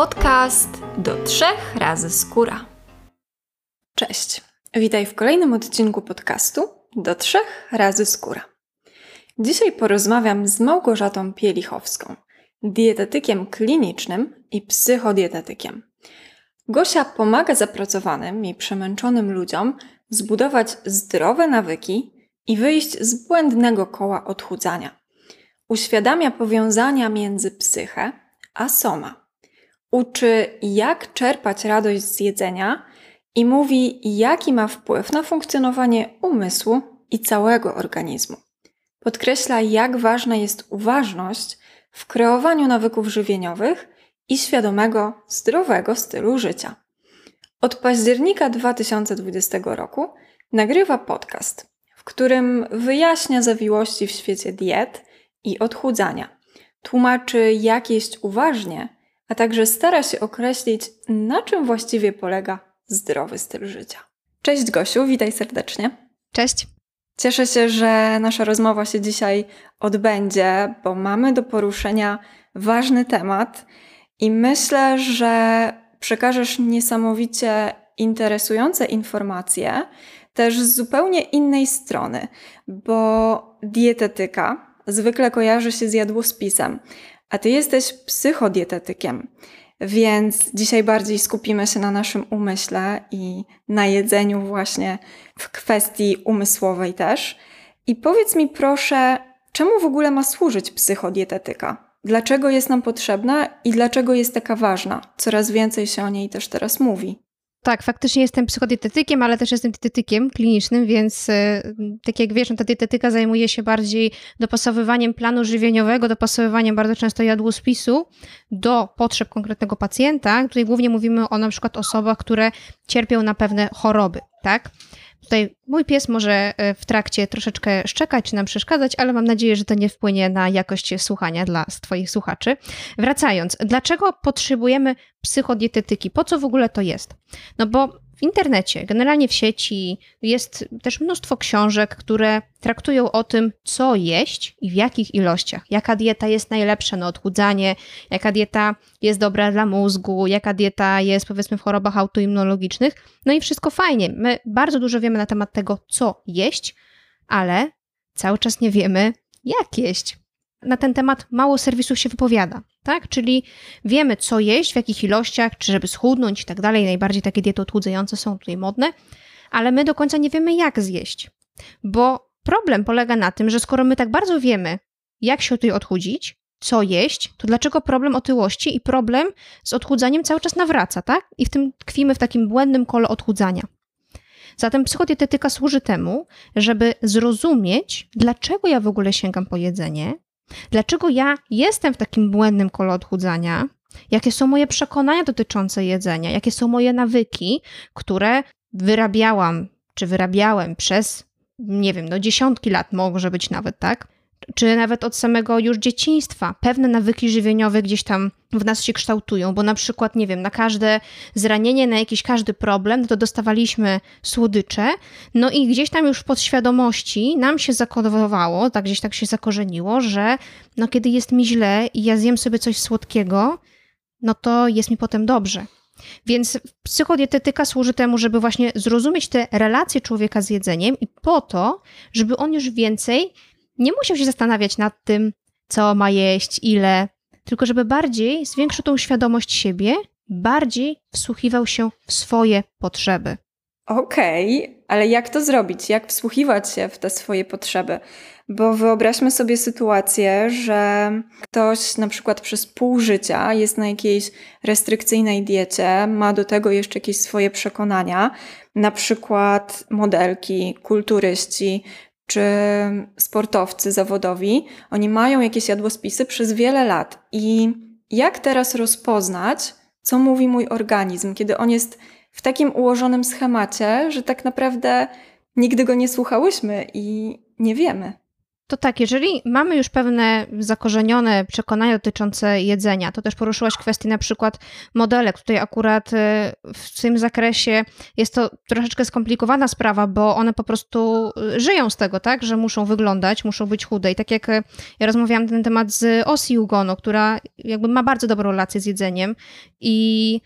Podcast do trzech razy skóra. Cześć. Witaj w kolejnym odcinku podcastu do trzech razy skóra. Dzisiaj porozmawiam z Małgorzatą Pielichowską, dietetykiem klinicznym i psychodietetykiem. Gosia pomaga zapracowanym i przemęczonym ludziom zbudować zdrowe nawyki i wyjść z błędnego koła odchudzania. Uświadamia powiązania między psychę a soma. Uczy, jak czerpać radość z jedzenia i mówi, jaki ma wpływ na funkcjonowanie umysłu i całego organizmu. Podkreśla, jak ważna jest uważność w kreowaniu nawyków żywieniowych i świadomego, zdrowego stylu życia. Od października 2020 roku nagrywa podcast, w którym wyjaśnia zawiłości w świecie diet i odchudzania. Tłumaczy, jak jeść uważnie, a także stara się określić, na czym właściwie polega zdrowy styl życia. Cześć Gosiu, witaj serdecznie. Cześć. Cieszę się, że nasza rozmowa się dzisiaj odbędzie, bo mamy do poruszenia ważny temat i myślę, że przekażesz niesamowicie interesujące informacje też z zupełnie innej strony, bo dietetyka zwykle kojarzy się z jadłospisem, a ty jesteś psychodietetykiem. Więc dzisiaj bardziej skupimy się na naszym umyśle i na jedzeniu, właśnie w kwestii umysłowej też. I powiedz mi proszę, czemu w ogóle ma służyć psychodietetyka? Dlaczego jest nam potrzebna i dlaczego jest taka ważna? Coraz więcej się o niej też teraz mówi. Tak, faktycznie jestem psychodietetykiem, ale też jestem dietetykiem klinicznym, więc e, tak jak wiesz, no ta dietetyka zajmuje się bardziej dopasowywaniem planu żywieniowego, dopasowywaniem bardzo często jadłospisu do potrzeb konkretnego pacjenta. Tutaj głównie mówimy o na przykład osobach, które cierpią na pewne choroby, tak? Tutaj mój pies może e, w trakcie troszeczkę szczekać nam przeszkadzać, ale mam nadzieję, że to nie wpłynie na jakość słuchania dla Twoich słuchaczy. Wracając, dlaczego potrzebujemy psychodietetyki? Po co w ogóle to jest? No bo w internecie, generalnie w sieci jest też mnóstwo książek, które traktują o tym, co jeść i w jakich ilościach, jaka dieta jest najlepsza na odchudzanie, jaka dieta jest dobra dla mózgu, jaka dieta jest powiedzmy w chorobach autoimmunologicznych. No i wszystko fajnie. My bardzo dużo wiemy na temat tego, co jeść, ale cały czas nie wiemy, jak jeść. Na ten temat mało serwisów się wypowiada tak? Czyli wiemy, co jeść, w jakich ilościach, czy żeby schudnąć i tak dalej. Najbardziej takie diety odchudzające są tutaj modne, ale my do końca nie wiemy, jak zjeść. Bo problem polega na tym, że skoro my tak bardzo wiemy, jak się tutaj odchudzić, co jeść, to dlaczego problem otyłości i problem z odchudzaniem cały czas nawraca, tak? I w tym tkwimy w takim błędnym kole odchudzania. Zatem psychodietetyka służy temu, żeby zrozumieć, dlaczego ja w ogóle sięgam po jedzenie, Dlaczego ja jestem w takim błędnym kole odchudzania? Jakie są moje przekonania dotyczące jedzenia? Jakie są moje nawyki, które wyrabiałam, czy wyrabiałem przez, nie wiem, no dziesiątki lat, może być nawet, tak? Czy nawet od samego już dzieciństwa. Pewne nawyki żywieniowe gdzieś tam w nas się kształtują, bo na przykład, nie wiem, na każde zranienie, na jakiś każdy problem, to dostawaliśmy słodycze, no i gdzieś tam już w podświadomości nam się zakodowało, tak gdzieś tak się zakorzeniło, że no kiedy jest mi źle i ja zjem sobie coś słodkiego, no to jest mi potem dobrze. Więc psychodietetyka służy temu, żeby właśnie zrozumieć te relacje człowieka z jedzeniem i po to, żeby on już więcej nie musiał się zastanawiać nad tym, co ma jeść, ile, tylko żeby bardziej zwiększył tą świadomość siebie, bardziej wsłuchiwał się w swoje potrzeby. Okej, okay, ale jak to zrobić? Jak wsłuchiwać się w te swoje potrzeby? Bo wyobraźmy sobie sytuację, że ktoś na przykład przez pół życia jest na jakiejś restrykcyjnej diecie, ma do tego jeszcze jakieś swoje przekonania, na przykład modelki, kulturyści, czy sportowcy zawodowi, oni mają jakieś jadłospisy przez wiele lat. I jak teraz rozpoznać, co mówi mój organizm, kiedy on jest w takim ułożonym schemacie, że tak naprawdę nigdy go nie słuchałyśmy i nie wiemy? To tak, jeżeli mamy już pewne zakorzenione przekonania dotyczące jedzenia, to też poruszyłaś kwestię na przykład modelek. Tutaj akurat y, w tym zakresie jest to troszeczkę skomplikowana sprawa, bo one po prostu y, żyją z tego, tak, że muszą wyglądać, muszą być chude. I tak jak y, ja rozmawiałam na ten temat z Osi Ugono, która jakby ma bardzo dobrą relację z jedzeniem i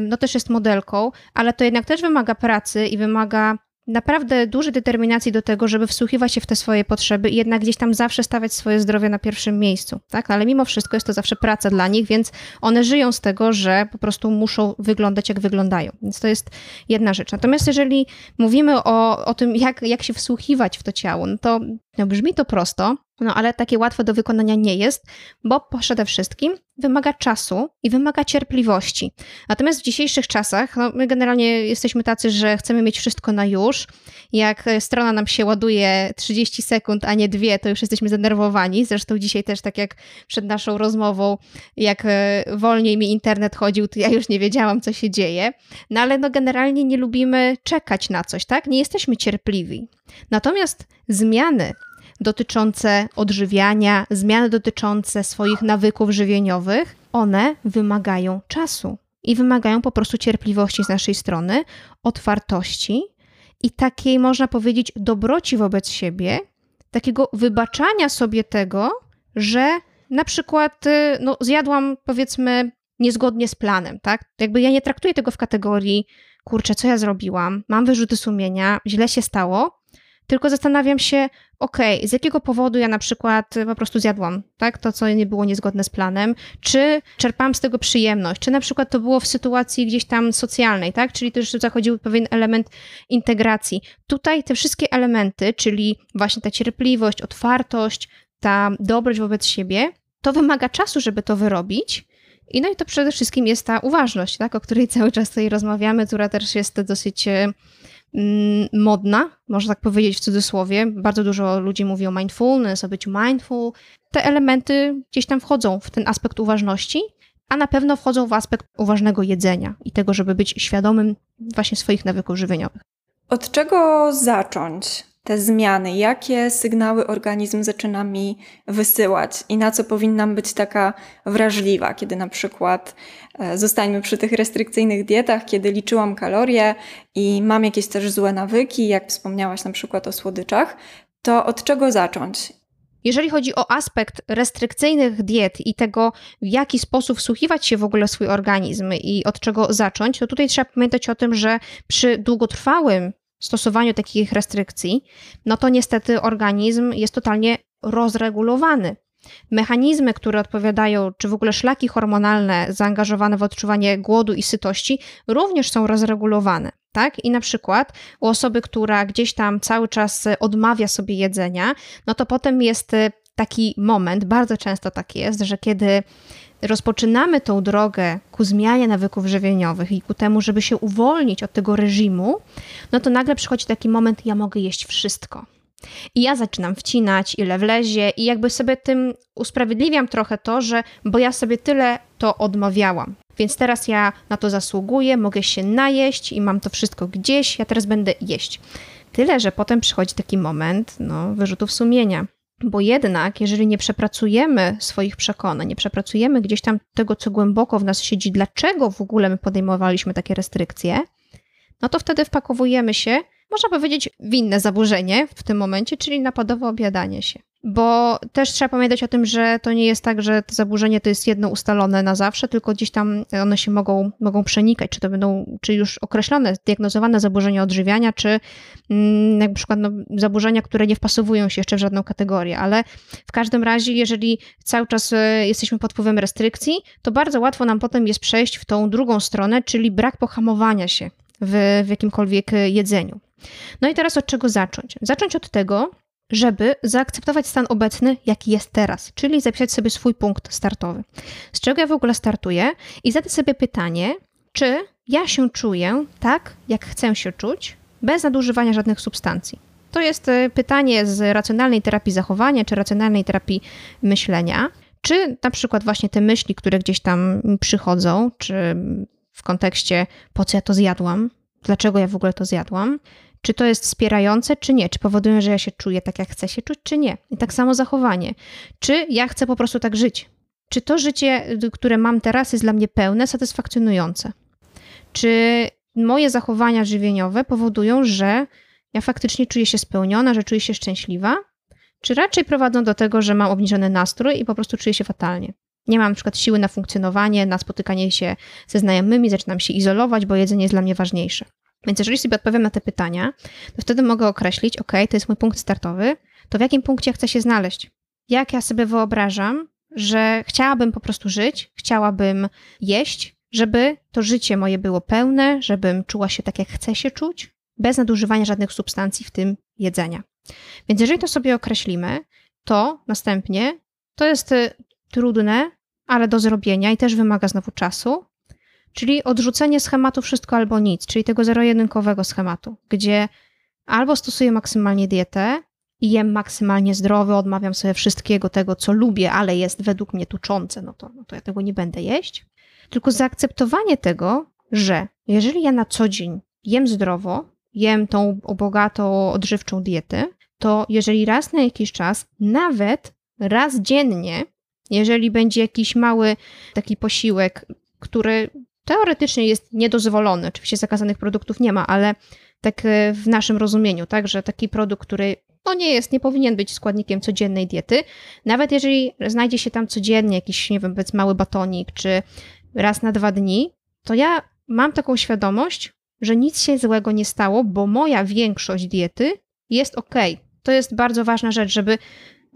no też jest modelką, ale to jednak też wymaga pracy i wymaga naprawdę dużej determinacji do tego, żeby wsłuchiwać się w te swoje potrzeby i jednak gdzieś tam zawsze stawiać swoje zdrowie na pierwszym miejscu, tak? Ale mimo wszystko jest to zawsze praca dla nich, więc one żyją z tego, że po prostu muszą wyglądać jak wyglądają. Więc to jest jedna rzecz. Natomiast jeżeli mówimy o, o tym, jak, jak się wsłuchiwać w to ciało, no to no brzmi to prosto, no ale takie łatwe do wykonania nie jest, bo przede wszystkim wymaga czasu i wymaga cierpliwości. Natomiast w dzisiejszych czasach, no my generalnie jesteśmy tacy, że chcemy mieć wszystko na już. Jak strona nam się ładuje 30 sekund, a nie dwie, to już jesteśmy zdenerwowani. Zresztą dzisiaj też, tak jak przed naszą rozmową, jak e, wolniej mi internet chodził, to ja już nie wiedziałam, co się dzieje. No ale no generalnie nie lubimy czekać na coś, tak? Nie jesteśmy cierpliwi. Natomiast zmiany dotyczące odżywiania, zmiany dotyczące swoich nawyków żywieniowych, one wymagają czasu i wymagają po prostu cierpliwości z naszej strony, otwartości i takiej, można powiedzieć, dobroci wobec siebie, takiego wybaczania sobie tego, że na przykład y, no, zjadłam, powiedzmy, niezgodnie z planem, tak? Jakby ja nie traktuję tego w kategorii, kurczę, co ja zrobiłam, mam wyrzuty sumienia, źle się stało, tylko zastanawiam się, okej, okay, z jakiego powodu ja na przykład po prostu zjadłam, tak, to co nie było niezgodne z planem, czy czerpałam z tego przyjemność, czy na przykład to było w sytuacji gdzieś tam socjalnej, tak, czyli też zachodził pewien element integracji. Tutaj te wszystkie elementy, czyli właśnie ta cierpliwość, otwartość, ta dobroć wobec siebie, to wymaga czasu, żeby to wyrobić. I no i to przede wszystkim jest ta uważność, tak, o której cały czas tutaj rozmawiamy, która też jest dosyć e, modna, można tak powiedzieć w cudzysłowie. Bardzo dużo ludzi mówi o mindfulness, o byciu mindful. Te elementy gdzieś tam wchodzą w ten aspekt uważności, a na pewno wchodzą w aspekt uważnego jedzenia i tego, żeby być świadomym właśnie swoich nawyków żywieniowych. Od czego zacząć? Te zmiany, jakie sygnały organizm zaczyna mi wysyłać i na co powinnam być taka wrażliwa, kiedy na przykład e, zostańmy przy tych restrykcyjnych dietach, kiedy liczyłam kalorie i mam jakieś też złe nawyki, jak wspomniałaś na przykład o słodyczach, to od czego zacząć? Jeżeli chodzi o aspekt restrykcyjnych diet i tego, w jaki sposób wsłuchiwać się w ogóle swój organizm i od czego zacząć, to tutaj trzeba pamiętać o tym, że przy długotrwałym stosowaniu takich restrykcji, no to niestety organizm jest totalnie rozregulowany. Mechanizmy, które odpowiadają, czy w ogóle szlaki hormonalne zaangażowane w odczuwanie głodu i sytości, również są rozregulowane. Tak? I na przykład u osoby, która gdzieś tam cały czas odmawia sobie jedzenia, no to potem jest taki moment, bardzo często tak jest, że kiedy rozpoczynamy tą drogę ku zmianie nawyków żywieniowych i ku temu, żeby się uwolnić od tego reżimu, no to nagle przychodzi taki moment, ja mogę jeść wszystko. I ja zaczynam wcinać, ile wlezie, i jakby sobie tym usprawiedliwiam trochę to, że bo ja sobie tyle to odmawiałam. Więc teraz ja na to zasługuję, mogę się najeść i mam to wszystko gdzieś, ja teraz będę jeść. Tyle, że potem przychodzi taki moment no, wyrzutów sumienia. Bo jednak, jeżeli nie przepracujemy swoich przekonań, nie przepracujemy gdzieś tam tego, co głęboko w nas siedzi, dlaczego w ogóle my podejmowaliśmy takie restrykcje, no to wtedy wpakowujemy się, można powiedzieć, w inne zaburzenie w tym momencie, czyli napadowe objadanie się. Bo też trzeba pamiętać o tym, że to nie jest tak, że to zaburzenie to jest jedno ustalone na zawsze, tylko gdzieś tam one się mogą, mogą przenikać, czy to będą, czy już określone, diagnozowane zaburzenia odżywiania, czy mm, na przykład no, zaburzenia, które nie wpasowują się jeszcze w żadną kategorię, ale w każdym razie, jeżeli cały czas e, jesteśmy pod wpływem restrykcji, to bardzo łatwo nam potem jest przejść w tą drugą stronę, czyli brak pohamowania się w, w jakimkolwiek jedzeniu. No i teraz od czego zacząć? Zacząć od tego, żeby zaakceptować stan obecny, jaki jest teraz, czyli zapisać sobie swój punkt startowy. Z czego ja w ogóle startuję i zadać sobie pytanie, czy ja się czuję tak, jak chcę się czuć, bez nadużywania żadnych substancji. To jest e, pytanie z racjonalnej terapii zachowania czy racjonalnej terapii myślenia. Czy na przykład właśnie te myśli, które gdzieś tam przychodzą, czy w kontekście po co ja to zjadłam, dlaczego ja w ogóle to zjadłam, Czy to jest wspierające, czy nie? Czy powodują, że ja się czuję tak, jak chcę się czuć, czy nie? I tak samo zachowanie. Czy ja chcę po prostu tak żyć? Czy to życie, które mam teraz, jest dla mnie pełne, satysfakcjonujące? Czy moje zachowania żywieniowe powodują, że ja faktycznie czuję się spełniona, że czuję się szczęśliwa? Czy raczej prowadzą do tego, że mam obniżony nastrój i po prostu czuję się fatalnie? Nie mam na przykład siły na funkcjonowanie, na spotykanie się ze znajomymi, zaczynam się izolować, bo jedzenie jest dla mnie ważniejsze. Więc jeżeli sobie odpowiem na te pytania, to wtedy mogę określić, ok, to jest mój punkt startowy, to w jakim punkcie chcę się znaleźć? Jak ja sobie wyobrażam, że chciałabym po prostu żyć, chciałabym jeść, żeby to życie moje było pełne, żebym czuła się tak, jak chcę się czuć, bez nadużywania żadnych substancji, w tym jedzenia. Więc jeżeli to sobie określimy, to następnie to jest y, trudne, ale do zrobienia i też wymaga znowu czasu, czyli odrzucenie schematu wszystko albo nic, czyli tego zero-jedynkowego schematu, gdzie albo stosuję maksymalnie dietę i jem maksymalnie zdrowy, odmawiam sobie wszystkiego tego, co lubię, ale jest według mnie tuczące, no to, no to ja tego nie będę jeść. Tylko zaakceptowanie tego, że jeżeli ja na co dzień jem zdrowo, jem tą bogatą, odżywczą dietę, to jeżeli raz na jakiś czas, nawet raz dziennie, jeżeli będzie jakiś mały taki posiłek, który teoretycznie jest niedozwolony, oczywiście zakazanych produktów nie ma, ale tak e, w naszym rozumieniu, tak, że taki produkt, który no nie jest, nie powinien być składnikiem codziennej diety, nawet jeżeli znajdzie się tam codziennie jakiś, nie wiem, mały batonik, czy raz na dwa dni, to ja mam taką świadomość, że nic się złego nie stało, bo moja większość diety jest ok. To jest bardzo ważna rzecz, żeby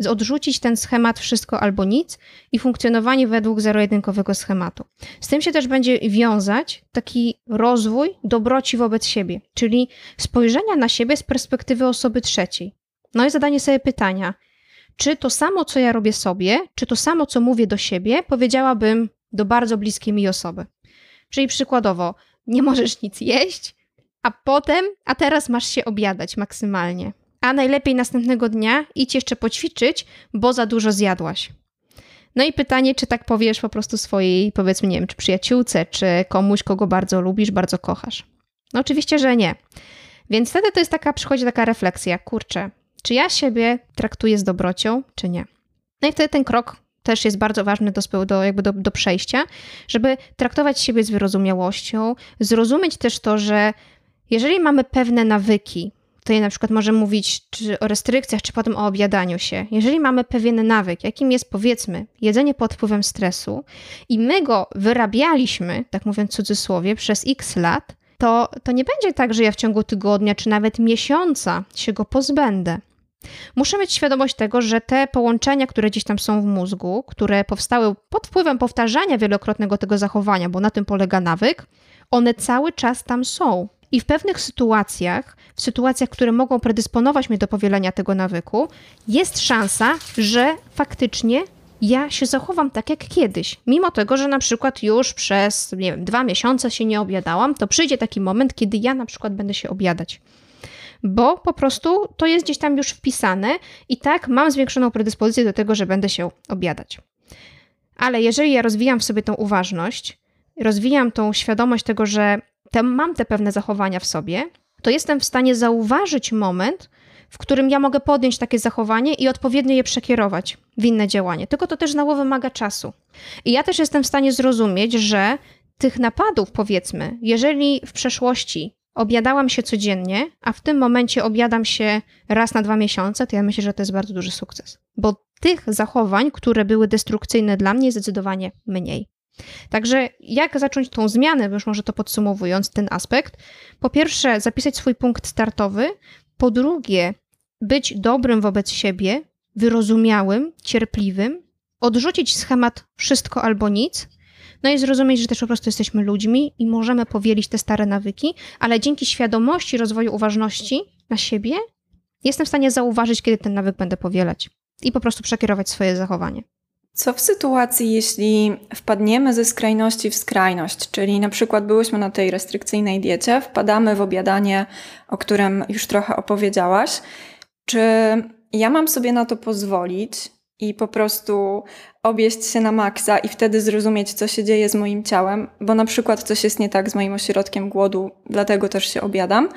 odrzucić ten schemat wszystko albo nic i funkcjonowanie według zero-jedynkowego schematu. Z tym się też będzie wiązać taki rozwój dobroci wobec siebie, czyli spojrzenia na siebie z perspektywy osoby trzeciej. No i zadanie sobie pytania, czy to samo, co ja robię sobie, czy to samo, co mówię do siebie, powiedziałabym do bardzo bliskiej mi osoby. Czyli przykładowo, nie możesz nic jeść, a potem, a teraz masz się obiadać maksymalnie. A najlepiej następnego dnia idź jeszcze poćwiczyć, bo za dużo zjadłaś. No i pytanie, czy tak powiesz po prostu swojej, powiedzmy, nie wiem, czy przyjaciółce, czy komuś, kogo bardzo lubisz, bardzo kochasz. No oczywiście, że nie. Więc wtedy to jest taka, przychodzi taka refleksja, kurczę, czy ja siebie traktuję z dobrocią, czy nie. No i wtedy ten krok też jest bardzo ważny do, do, jakby do, do przejścia, żeby traktować siebie z wyrozumiałością, zrozumieć też to, że jeżeli mamy pewne nawyki, tutaj na przykład możemy mówić czy o restrykcjach, czy potem o objadaniu się. Jeżeli mamy pewien nawyk, jakim jest powiedzmy jedzenie pod wpływem stresu i my go wyrabialiśmy, tak mówiąc w cudzysłowie, przez x lat, to, to nie będzie tak, że ja w ciągu tygodnia czy nawet miesiąca się go pozbędę. Muszę mieć świadomość tego, że te połączenia, które gdzieś tam są w mózgu, które powstały pod wpływem powtarzania wielokrotnego tego zachowania, bo na tym polega nawyk, one cały czas tam są. I w pewnych sytuacjach, w sytuacjach, które mogą predysponować mnie do powielenia tego nawyku, jest szansa, że faktycznie ja się zachowam tak jak kiedyś. Mimo tego, że na przykład już przez, nie wiem, dwa miesiące się nie obiadałam, to przyjdzie taki moment, kiedy ja na przykład będę się obiadać. Bo po prostu to jest gdzieś tam już wpisane i tak mam zwiększoną predyspozycję do tego, że będę się obiadać. Ale jeżeli ja rozwijam w sobie tą uważność, rozwijam tą świadomość tego, że te, mam te pewne zachowania w sobie, to jestem w stanie zauważyć moment, w którym ja mogę podjąć takie zachowanie i odpowiednio je przekierować w inne działanie. Tylko to też znowu wymaga czasu. I ja też jestem w stanie zrozumieć, że tych napadów, powiedzmy, jeżeli w przeszłości obiadałam się codziennie, a w tym momencie obiadam się raz na dwa miesiące, to ja myślę, że to jest bardzo duży sukces. Bo tych zachowań, które były destrukcyjne dla mnie, zdecydowanie mniej. Także jak zacząć tą zmianę, już może to podsumowując ten aspekt? Po pierwsze, zapisać swój punkt startowy. Po drugie, być dobrym wobec siebie, wyrozumiałym, cierpliwym, odrzucić schemat wszystko albo nic, no i zrozumieć, że też po prostu jesteśmy ludźmi i możemy powielić te stare nawyki, ale dzięki świadomości rozwoju uważności na siebie jestem w stanie zauważyć, kiedy ten nawyk będę powielać i po prostu przekierować swoje zachowanie. Co w sytuacji, jeśli wpadniemy ze skrajności w skrajność, czyli na przykład byłyśmy na tej restrykcyjnej diecie, wpadamy w obiadanie, o którym już trochę opowiedziałaś, czy ja mam sobie na to pozwolić i po prostu obieść się na maksa i wtedy zrozumieć, co się dzieje z moim ciałem, bo na przykład coś jest nie tak z moim ośrodkiem głodu, dlatego też się obiadam,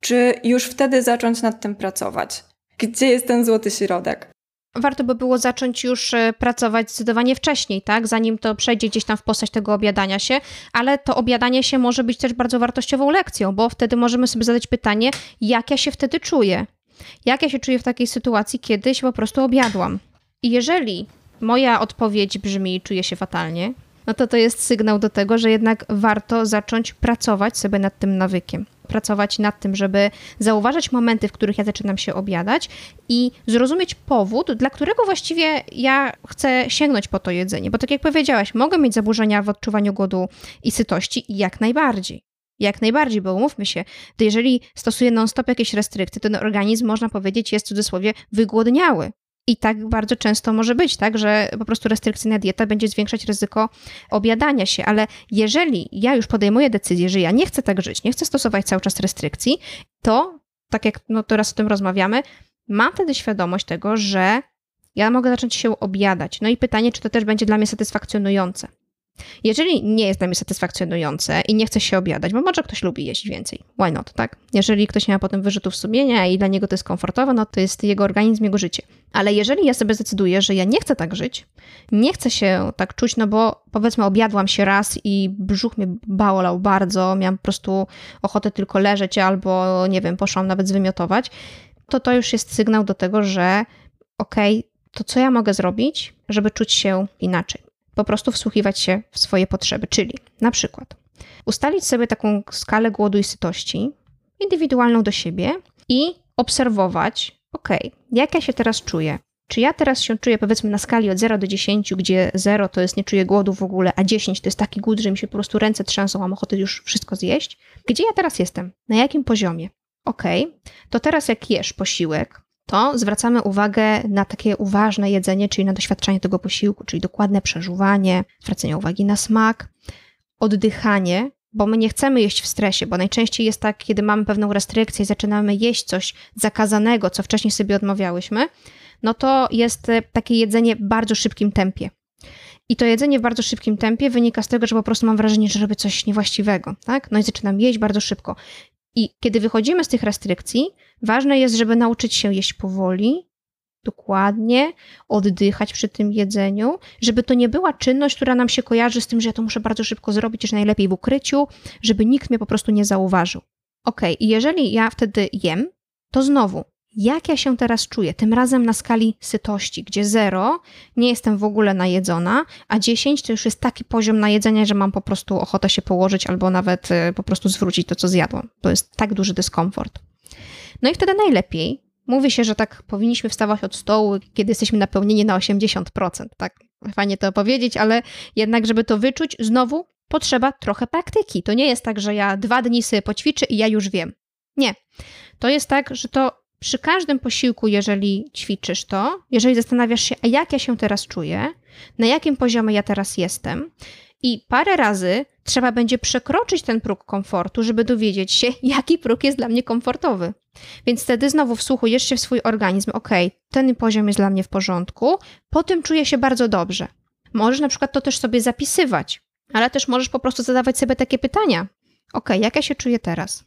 Czy już wtedy zacząć nad tym pracować? Gdzie jest ten złoty środek? Warto by było zacząć już e, pracować zdecydowanie wcześniej, tak? Zanim to przejdzie gdzieś tam w postać tego obiadania się, ale to obiadanie się może być też bardzo wartościową lekcją, bo wtedy możemy sobie zadać pytanie, jak ja się wtedy czuję? Jak ja się czuję w takiej sytuacji, kiedy się po prostu obiadłam? I jeżeli moja odpowiedź brzmi, czuję się fatalnie, no to to jest sygnał do tego, że jednak warto zacząć pracować sobie nad tym nawykiem pracować nad tym, żeby zauważać momenty, w których ja zaczynam się obiadać i zrozumieć powód, dla którego właściwie ja chcę sięgnąć po to jedzenie. Bo tak jak powiedziałaś, mogę mieć zaburzenia w odczuwaniu głodu i sytości jak najbardziej. Jak najbardziej, bo umówmy się, to jeżeli stosuję non-stop jakieś restrykcje, to ten organizm, można powiedzieć, jest w cudzysłowie wygłodniały. I tak bardzo często może być, tak, że po prostu restrykcyjna dieta będzie zwiększać ryzyko obiadania się, ale jeżeli ja już podejmuję decyzję, że ja nie chcę tak żyć, nie chcę stosować cały czas restrykcji, to tak jak no teraz o tym rozmawiamy, mam wtedy świadomość tego, że ja mogę zacząć się obiadać. No i pytanie, czy to też będzie dla mnie satysfakcjonujące. Jeżeli nie jest dla mnie satysfakcjonujące i nie chce się obiadać, bo może ktoś lubi jeść więcej, why not, tak? Jeżeli ktoś nie ma potem wyrzutów sumienia i dla niego to jest komfortowe, no to jest jego organizm, jego życie. Ale jeżeli ja sobie zdecyduję, że ja nie chcę tak żyć, nie chcę się tak czuć, no bo powiedzmy objadłam się raz i brzuch mnie bałał bardzo, miałam po prostu ochotę tylko leżeć albo, nie wiem, poszłam nawet zwymiotować, to to już jest sygnał do tego, że okej, okay, to co ja mogę zrobić, żeby czuć się inaczej? Po prostu wsłuchiwać się w swoje potrzeby. Czyli na przykład ustalić sobie taką skalę głodu i sytości, indywidualną do siebie i obserwować, ok, jak ja się teraz czuję. Czy ja teraz się czuję powiedzmy na skali od 0 do 10, gdzie 0 to jest nie czuję głodu w ogóle, a 10 to jest taki głód, że mi się po prostu ręce trzęsą, mam ochotę już wszystko zjeść? Gdzie ja teraz jestem? Na jakim poziomie? Ok, to teraz jak jesz posiłek, to zwracamy uwagę na takie uważne jedzenie, czyli na doświadczanie tego posiłku, czyli dokładne przeżuwanie, zwracanie uwagi na smak, oddychanie, bo my nie chcemy jeść w stresie, bo najczęściej jest tak, kiedy mamy pewną restrykcję i zaczynamy jeść coś zakazanego, co wcześniej sobie odmawiałyśmy, no to jest e, takie jedzenie w bardzo szybkim tempie. I to jedzenie w bardzo szybkim tempie wynika z tego, że po prostu mam wrażenie, że robię coś niewłaściwego, tak? No i zaczynam jeść bardzo szybko. I kiedy wychodzimy z tych restrykcji, ważne jest, żeby nauczyć się jeść powoli, dokładnie, oddychać przy tym jedzeniu, żeby to nie była czynność, która nam się kojarzy z tym, że ja to muszę bardzo szybko zrobić, że najlepiej w ukryciu, żeby nikt mnie po prostu nie zauważył. Ok, i jeżeli ja wtedy jem, to znowu jak ja się teraz czuję, tym razem na skali sytości, gdzie 0 nie jestem w ogóle najedzona, a 10 to już jest taki poziom najedzenia, że mam po prostu ochotę się położyć albo nawet y, po prostu zwrócić to, co zjadłam. To jest tak duży dyskomfort. No i wtedy najlepiej, mówi się, że tak powinniśmy wstawać od stołu, kiedy jesteśmy napełnieni na 80%, tak? Fajnie to powiedzieć, ale jednak, żeby to wyczuć, znowu potrzeba trochę praktyki. To nie jest tak, że ja dwa dni sobie poćwiczę i ja już wiem. Nie. To jest tak, że to przy każdym posiłku, jeżeli ćwiczysz to, jeżeli zastanawiasz się, a jak ja się teraz czuję, na jakim poziomie ja teraz jestem, i parę razy trzeba będzie przekroczyć ten próg komfortu, żeby dowiedzieć się, jaki próg jest dla mnie komfortowy. Więc wtedy znowu wsłuchujesz się w swój organizm, ok, ten poziom jest dla mnie w porządku, po tym czuję się bardzo dobrze. Możesz na przykład to też sobie zapisywać, ale też możesz po prostu zadawać sobie takie pytania. Ok, jak ja się czuję teraz?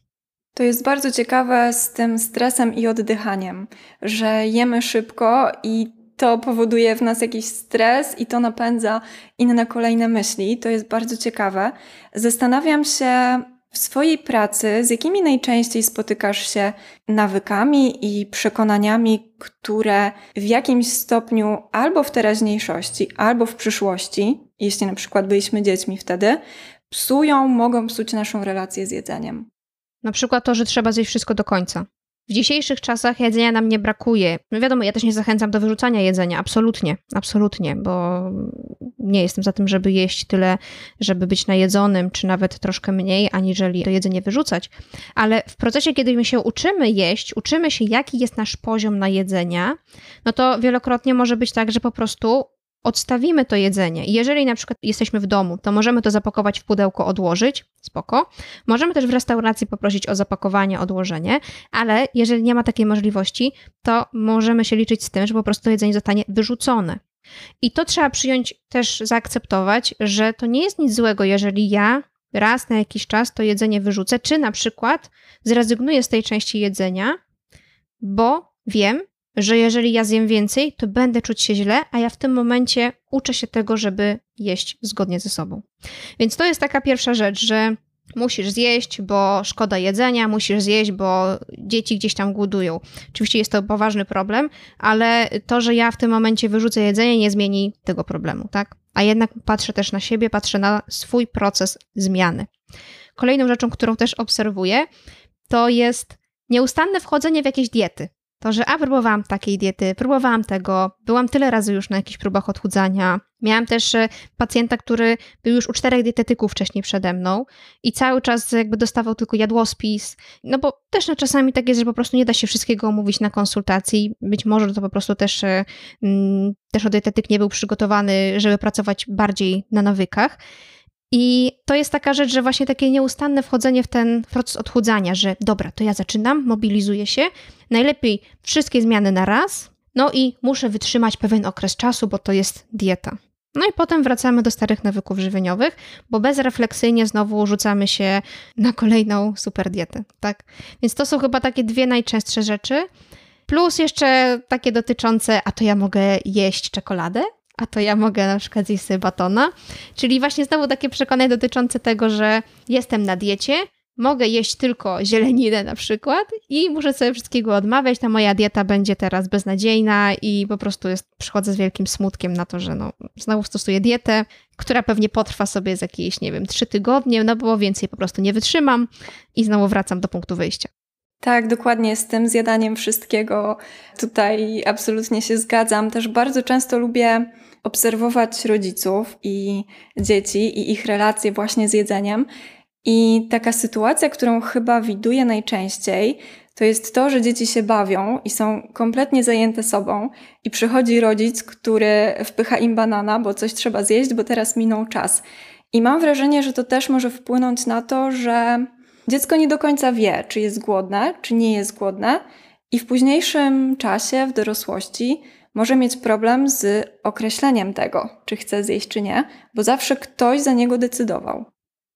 To jest bardzo ciekawe z tym stresem i oddychaniem, że jemy szybko i to powoduje w nas jakiś stres i to napędza inne kolejne myśli. To jest bardzo ciekawe. Zastanawiam się w swojej pracy, z jakimi najczęściej spotykasz się nawykami i przekonaniami, które w jakimś stopniu albo w teraźniejszości, albo w przyszłości, jeśli na przykład byliśmy dziećmi wtedy, psują, mogą psuć naszą relację z jedzeniem. Na przykład to, że trzeba zjeść wszystko do końca. W dzisiejszych czasach jedzenia nam nie brakuje. No wiadomo, ja też nie zachęcam do wyrzucania jedzenia, absolutnie, absolutnie, bo nie jestem za tym, żeby jeść tyle, żeby być najedzonym, czy nawet troszkę mniej, aniżeli to jedzenie wyrzucać. Ale w procesie, kiedy my się uczymy jeść, uczymy się, jaki jest nasz poziom na jedzenia, no to wielokrotnie może być tak, że po prostu odstawimy to jedzenie. jeżeli na przykład jesteśmy w domu, to możemy to zapakować w pudełko, odłożyć, spoko. Możemy też w restauracji poprosić o zapakowanie, odłożenie, ale jeżeli nie ma takiej możliwości, to możemy się liczyć z tym, że po prostu to jedzenie zostanie wyrzucone. I to trzeba przyjąć też, zaakceptować, że to nie jest nic złego, jeżeli ja raz na jakiś czas to jedzenie wyrzucę, czy na przykład zrezygnuję z tej części jedzenia, bo wiem, że jeżeli ja zjem więcej, to będę czuć się źle, a ja w tym momencie uczę się tego, żeby jeść zgodnie ze sobą. Więc to jest taka pierwsza rzecz, że musisz zjeść, bo szkoda jedzenia, musisz zjeść, bo dzieci gdzieś tam głodują. Oczywiście jest to poważny problem, ale to, że ja w tym momencie wyrzucę jedzenie, nie zmieni tego problemu, tak? A jednak patrzę też na siebie, patrzę na swój proces zmiany. Kolejną rzeczą, którą też obserwuję, to jest nieustanne wchodzenie w jakieś diety. To, że a próbowałam takiej diety, próbowałam tego, byłam tyle razy już na jakichś próbach odchudzania. Miałam też e, pacjenta, który był już u czterech dietetyków wcześniej przede mną i cały czas jakby dostawał tylko jadłospis. No bo też no, czasami tak jest, że po prostu nie da się wszystkiego omówić na konsultacji. Być może to po prostu też, e, mm, też dietetyk nie był przygotowany, żeby pracować bardziej na nawykach. I to jest taka rzecz, że właśnie takie nieustanne wchodzenie w ten proces odchudzania, że dobra, to ja zaczynam, mobilizuję się, najlepiej wszystkie zmiany na raz, no i muszę wytrzymać pewien okres czasu, bo to jest dieta. No i potem wracamy do starych nawyków żywieniowych, bo bezrefleksyjnie znowu rzucamy się na kolejną super dietę, tak? Więc to są chyba takie dwie najczęstsze rzeczy. Plus jeszcze takie dotyczące, a to ja mogę jeść czekoladę? A to ja mogę na przykład zjeść sobie batona. Czyli właśnie znowu takie przekonanie dotyczące tego, że jestem na diecie, mogę jeść tylko zieleninę na przykład i muszę sobie wszystkiego odmawiać, ta moja dieta będzie teraz beznadziejna i po prostu jest, przychodzę z wielkim smutkiem na to, że no, znowu stosuję dietę, która pewnie potrwa sobie z jakieś, nie wiem, trzy tygodnie, no bo więcej po prostu nie wytrzymam i znowu wracam do punktu wyjścia. Tak, dokładnie z tym zjadaniem wszystkiego tutaj absolutnie się zgadzam. Też bardzo często lubię obserwować rodziców i dzieci i ich relacje właśnie z jedzeniem. I taka sytuacja, którą chyba widuję najczęściej, to jest to, że dzieci się bawią i są kompletnie zajęte sobą, i przychodzi rodzic, który wpycha im banana, bo coś trzeba zjeść, bo teraz minął czas. I mam wrażenie, że to też może wpłynąć na to, że dziecko nie do końca wie, czy jest głodne, czy nie jest głodne, i w późniejszym czasie, w dorosłości, może mieć problem z określeniem tego, czy chce zjeść, czy nie, bo zawsze ktoś za niego decydował.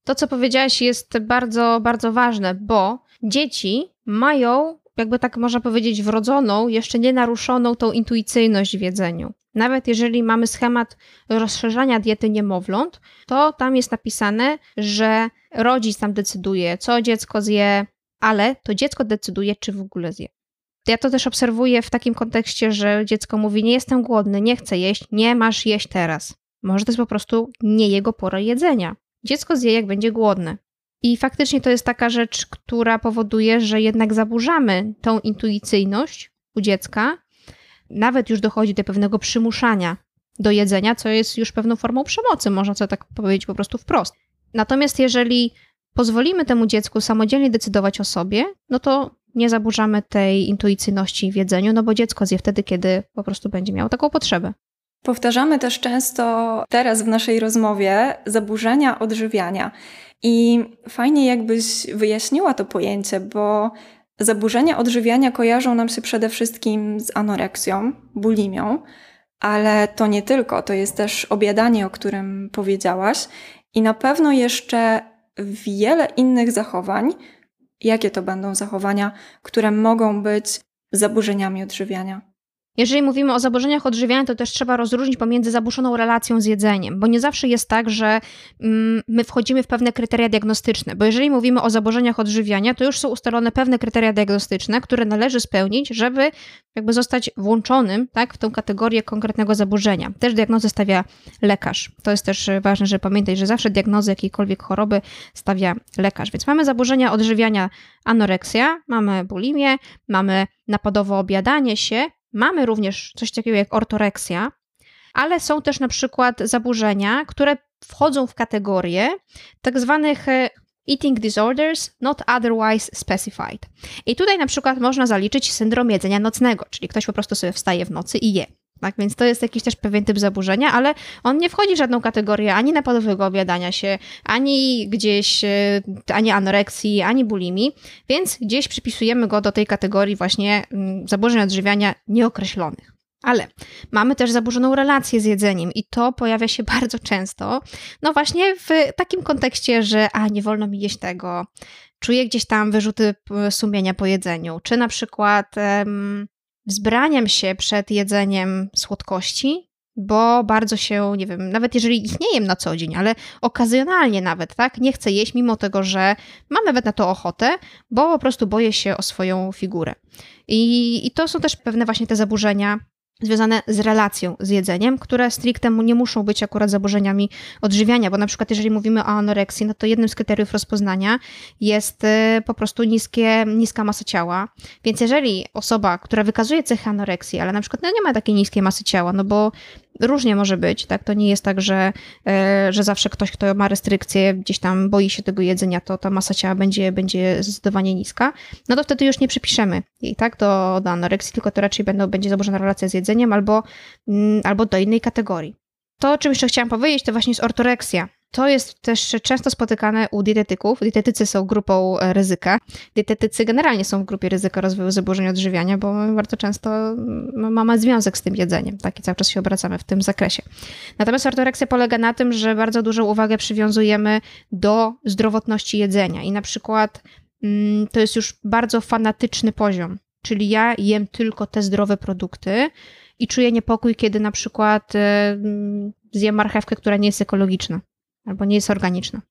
To, co powiedziałaś, jest bardzo, bardzo ważne, bo dzieci mają, jakby tak można powiedzieć, wrodzoną, jeszcze nie naruszoną tą intuicyjność w jedzeniu. Nawet jeżeli mamy schemat rozszerzania diety niemowląt, to tam jest napisane, że rodzic tam decyduje, co dziecko zje, ale to dziecko decyduje, czy w ogóle zje. Ja to też obserwuję w takim kontekście, że dziecko mówi: Nie jestem głodny, nie chcę jeść, nie masz jeść teraz. Może to jest po prostu nie jego pora jedzenia. Dziecko zje, jak będzie głodne. I faktycznie to jest taka rzecz, która powoduje, że jednak zaburzamy tą intuicyjność u dziecka. Nawet już dochodzi do pewnego przymuszania do jedzenia, co jest już pewną formą przemocy, można to tak powiedzieć po prostu wprost. Natomiast jeżeli pozwolimy temu dziecku samodzielnie decydować o sobie, no to nie zaburzamy tej intuicyjności w jedzeniu, no bo dziecko zje wtedy, kiedy po prostu będzie miało taką potrzebę. Powtarzamy też często teraz w naszej rozmowie zaburzenia odżywiania. I fajnie, jakbyś wyjaśniła to pojęcie, bo zaburzenia odżywiania kojarzą nam się przede wszystkim z anoreksją, bulimią, ale to nie tylko, to jest też obiadanie, o którym powiedziałaś, i na pewno jeszcze wiele innych zachowań, jakie to będą zachowania, które mogą być zaburzeniami odżywiania. Jeżeli mówimy o zaburzeniach odżywiania, to też trzeba rozróżnić pomiędzy zaburzoną relacją z jedzeniem, bo nie zawsze jest tak, że mm, my wchodzimy w pewne kryteria diagnostyczne, bo jeżeli mówimy o zaburzeniach odżywiania, to już są ustalone pewne kryteria diagnostyczne, które należy spełnić, żeby jakby zostać włączonym tak, w tą kategorię konkretnego zaburzenia. Też diagnozę stawia lekarz. To jest też ważne, żeby pamiętać, że zawsze diagnozę jakiejkolwiek choroby stawia lekarz. Więc mamy zaburzenia odżywiania anoreksja, mamy bulimię, mamy napadowe obiadanie się, Mamy również coś takiego jak ortoreksja, ale są też na przykład zaburzenia, które wchodzą w kategorię tak zwanych e, eating disorders not otherwise specified. I tutaj na przykład można zaliczyć syndrom jedzenia nocnego, czyli ktoś po prostu sobie wstaje w nocy i je. Tak, więc to jest jakiś też pewien typ zaburzenia, ale on nie wchodzi w żadną kategorię ani napadowego obiadania się, ani gdzieś, e, ani anoreksji, ani bulimii, więc gdzieś przypisujemy go do tej kategorii właśnie mm, zaburzeń odżywiania nieokreślonych. Ale mamy też zaburzoną relację z jedzeniem i to pojawia się bardzo często. No właśnie w takim kontekście, że a nie wolno mi jeść tego, czuję gdzieś tam wyrzuty sumienia po jedzeniu, czy na przykład wzbraniam się przed jedzeniem słodkości, bo bardzo się, nie wiem, nawet jeżeli ich nie jem na co dzień, ale okazjonalnie nawet, tak, nie chcę jeść, mimo tego, że mam nawet na to ochotę, bo po prostu boję się o swoją figurę. I, i to są też pewne właśnie te zaburzenia związane z relacją z jedzeniem, które stricte nie muszą być akurat zaburzeniami odżywiania, bo na przykład jeżeli mówimy o anoreksji, no to jednym z kryteriów rozpoznania jest y, po prostu niskie, niska masa ciała. Więc jeżeli osoba, która wykazuje cechy anoreksji, ale na przykład no nie ma takiej niskiej masy ciała, no bo różnie może być, tak? To nie jest tak, że, e, że zawsze ktoś, kto ma restrykcje, gdzieś tam boi się tego jedzenia, to ta masa ciała będzie, będzie zdecydowanie niska, no to wtedy już nie przypiszemy jej, tak? Do, do anoreksji, tylko to raczej będą, będzie zaburzona relacja z jedzeniem albo, mm, albo do innej kategorii. To, o czym jeszcze chciałam powiedzieć, to właśnie jest ortoreksja. To jest też często spotykane u dietetyków. Dietetycy są grupą e, ryzyka. Dietetycy generalnie są w grupie ryzyka rozwoju zaburzeń odżywiania, bo bardzo często mamy związek z tym jedzeniem, tak? I cały czas się obracamy w tym zakresie. Natomiast ortoreksja polega na tym, że bardzo dużą uwagę przywiązujemy do zdrowotności jedzenia i na przykład mm, to jest już bardzo fanatyczny poziom, czyli ja jem tylko te zdrowe produkty i czuję niepokój, kiedy na przykład e, mm, zjem marchewkę, która nie jest ekologiczna albo nie jest organiczna.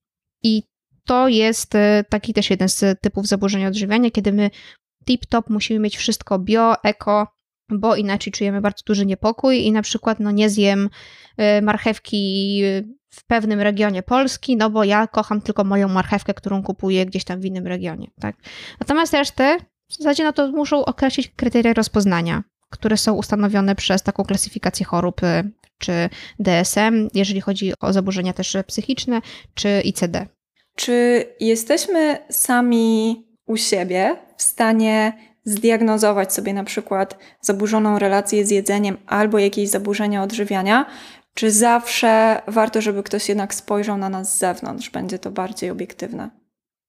I to jest e, taki też jeden z typów zaburzenia odżywiania, kiedy my tip-top musimy mieć wszystko bio, eko, bo inaczej czujemy bardzo duży niepokój i na przykład no nie zjem e, marchewki w pewnym regionie Polski, no bo ja kocham tylko moją marchewkę, którą kupuję gdzieś tam w innym regionie, tak? Natomiast resztę w zasadzie no to muszą określić kryteria rozpoznania, które są ustanowione przez taką klasyfikację chorób e, czy DSM, jeżeli chodzi o zaburzenia też psychiczne, czy ICD. Czy jesteśmy sami u siebie w stanie zdiagnozować sobie na przykład zaburzoną relację z jedzeniem albo jakieś zaburzenia odżywiania, czy zawsze warto, żeby ktoś jednak spojrzał na nas z zewnątrz? Będzie to bardziej obiektywne.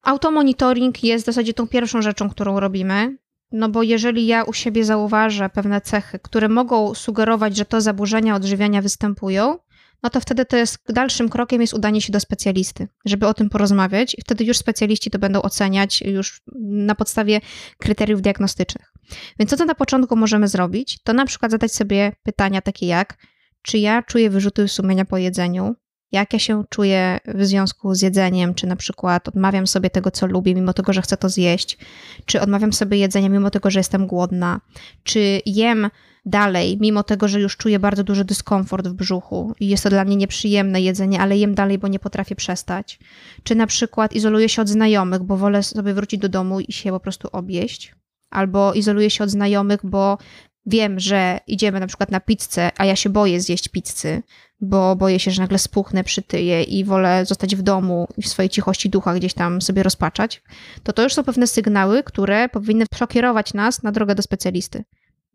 Automonitoring jest w zasadzie tą pierwszą rzeczą, którą robimy. No bo jeżeli ja u siebie zauważę pewne cechy, które mogą sugerować, że to zaburzenia odżywiania występują, no to wtedy to jest dalszym krokiem jest udanie się do specjalisty, żeby o tym porozmawiać i wtedy już specjaliści to będą oceniać już na podstawie kryteriów diagnostycznych. Więc co to na początku możemy zrobić? To na przykład zadać sobie pytania takie jak, czy ja czuję wyrzuty sumienia po jedzeniu? Jak ja się czuję w związku z jedzeniem, czy na przykład odmawiam sobie tego, co lubię, mimo tego, że chcę to zjeść, czy odmawiam sobie jedzenia, mimo tego, że jestem głodna, czy jem dalej, mimo tego, że już czuję bardzo duży dyskomfort w brzuchu i jest to dla mnie nieprzyjemne jedzenie, ale jem dalej, bo nie potrafię przestać. Czy na przykład izoluję się od znajomych, bo wolę sobie wrócić do domu i się po prostu objeść. Albo izoluję się od znajomych, bo wiem, że idziemy na przykład na pizzę, a ja się boję zjeść pizzy, bo boję się, że nagle spuchnę, przytyję i wolę zostać w domu i w swojej cichości ducha gdzieś tam sobie rozpaczać, to to już są pewne sygnały, które powinny przekierować nas na drogę do specjalisty.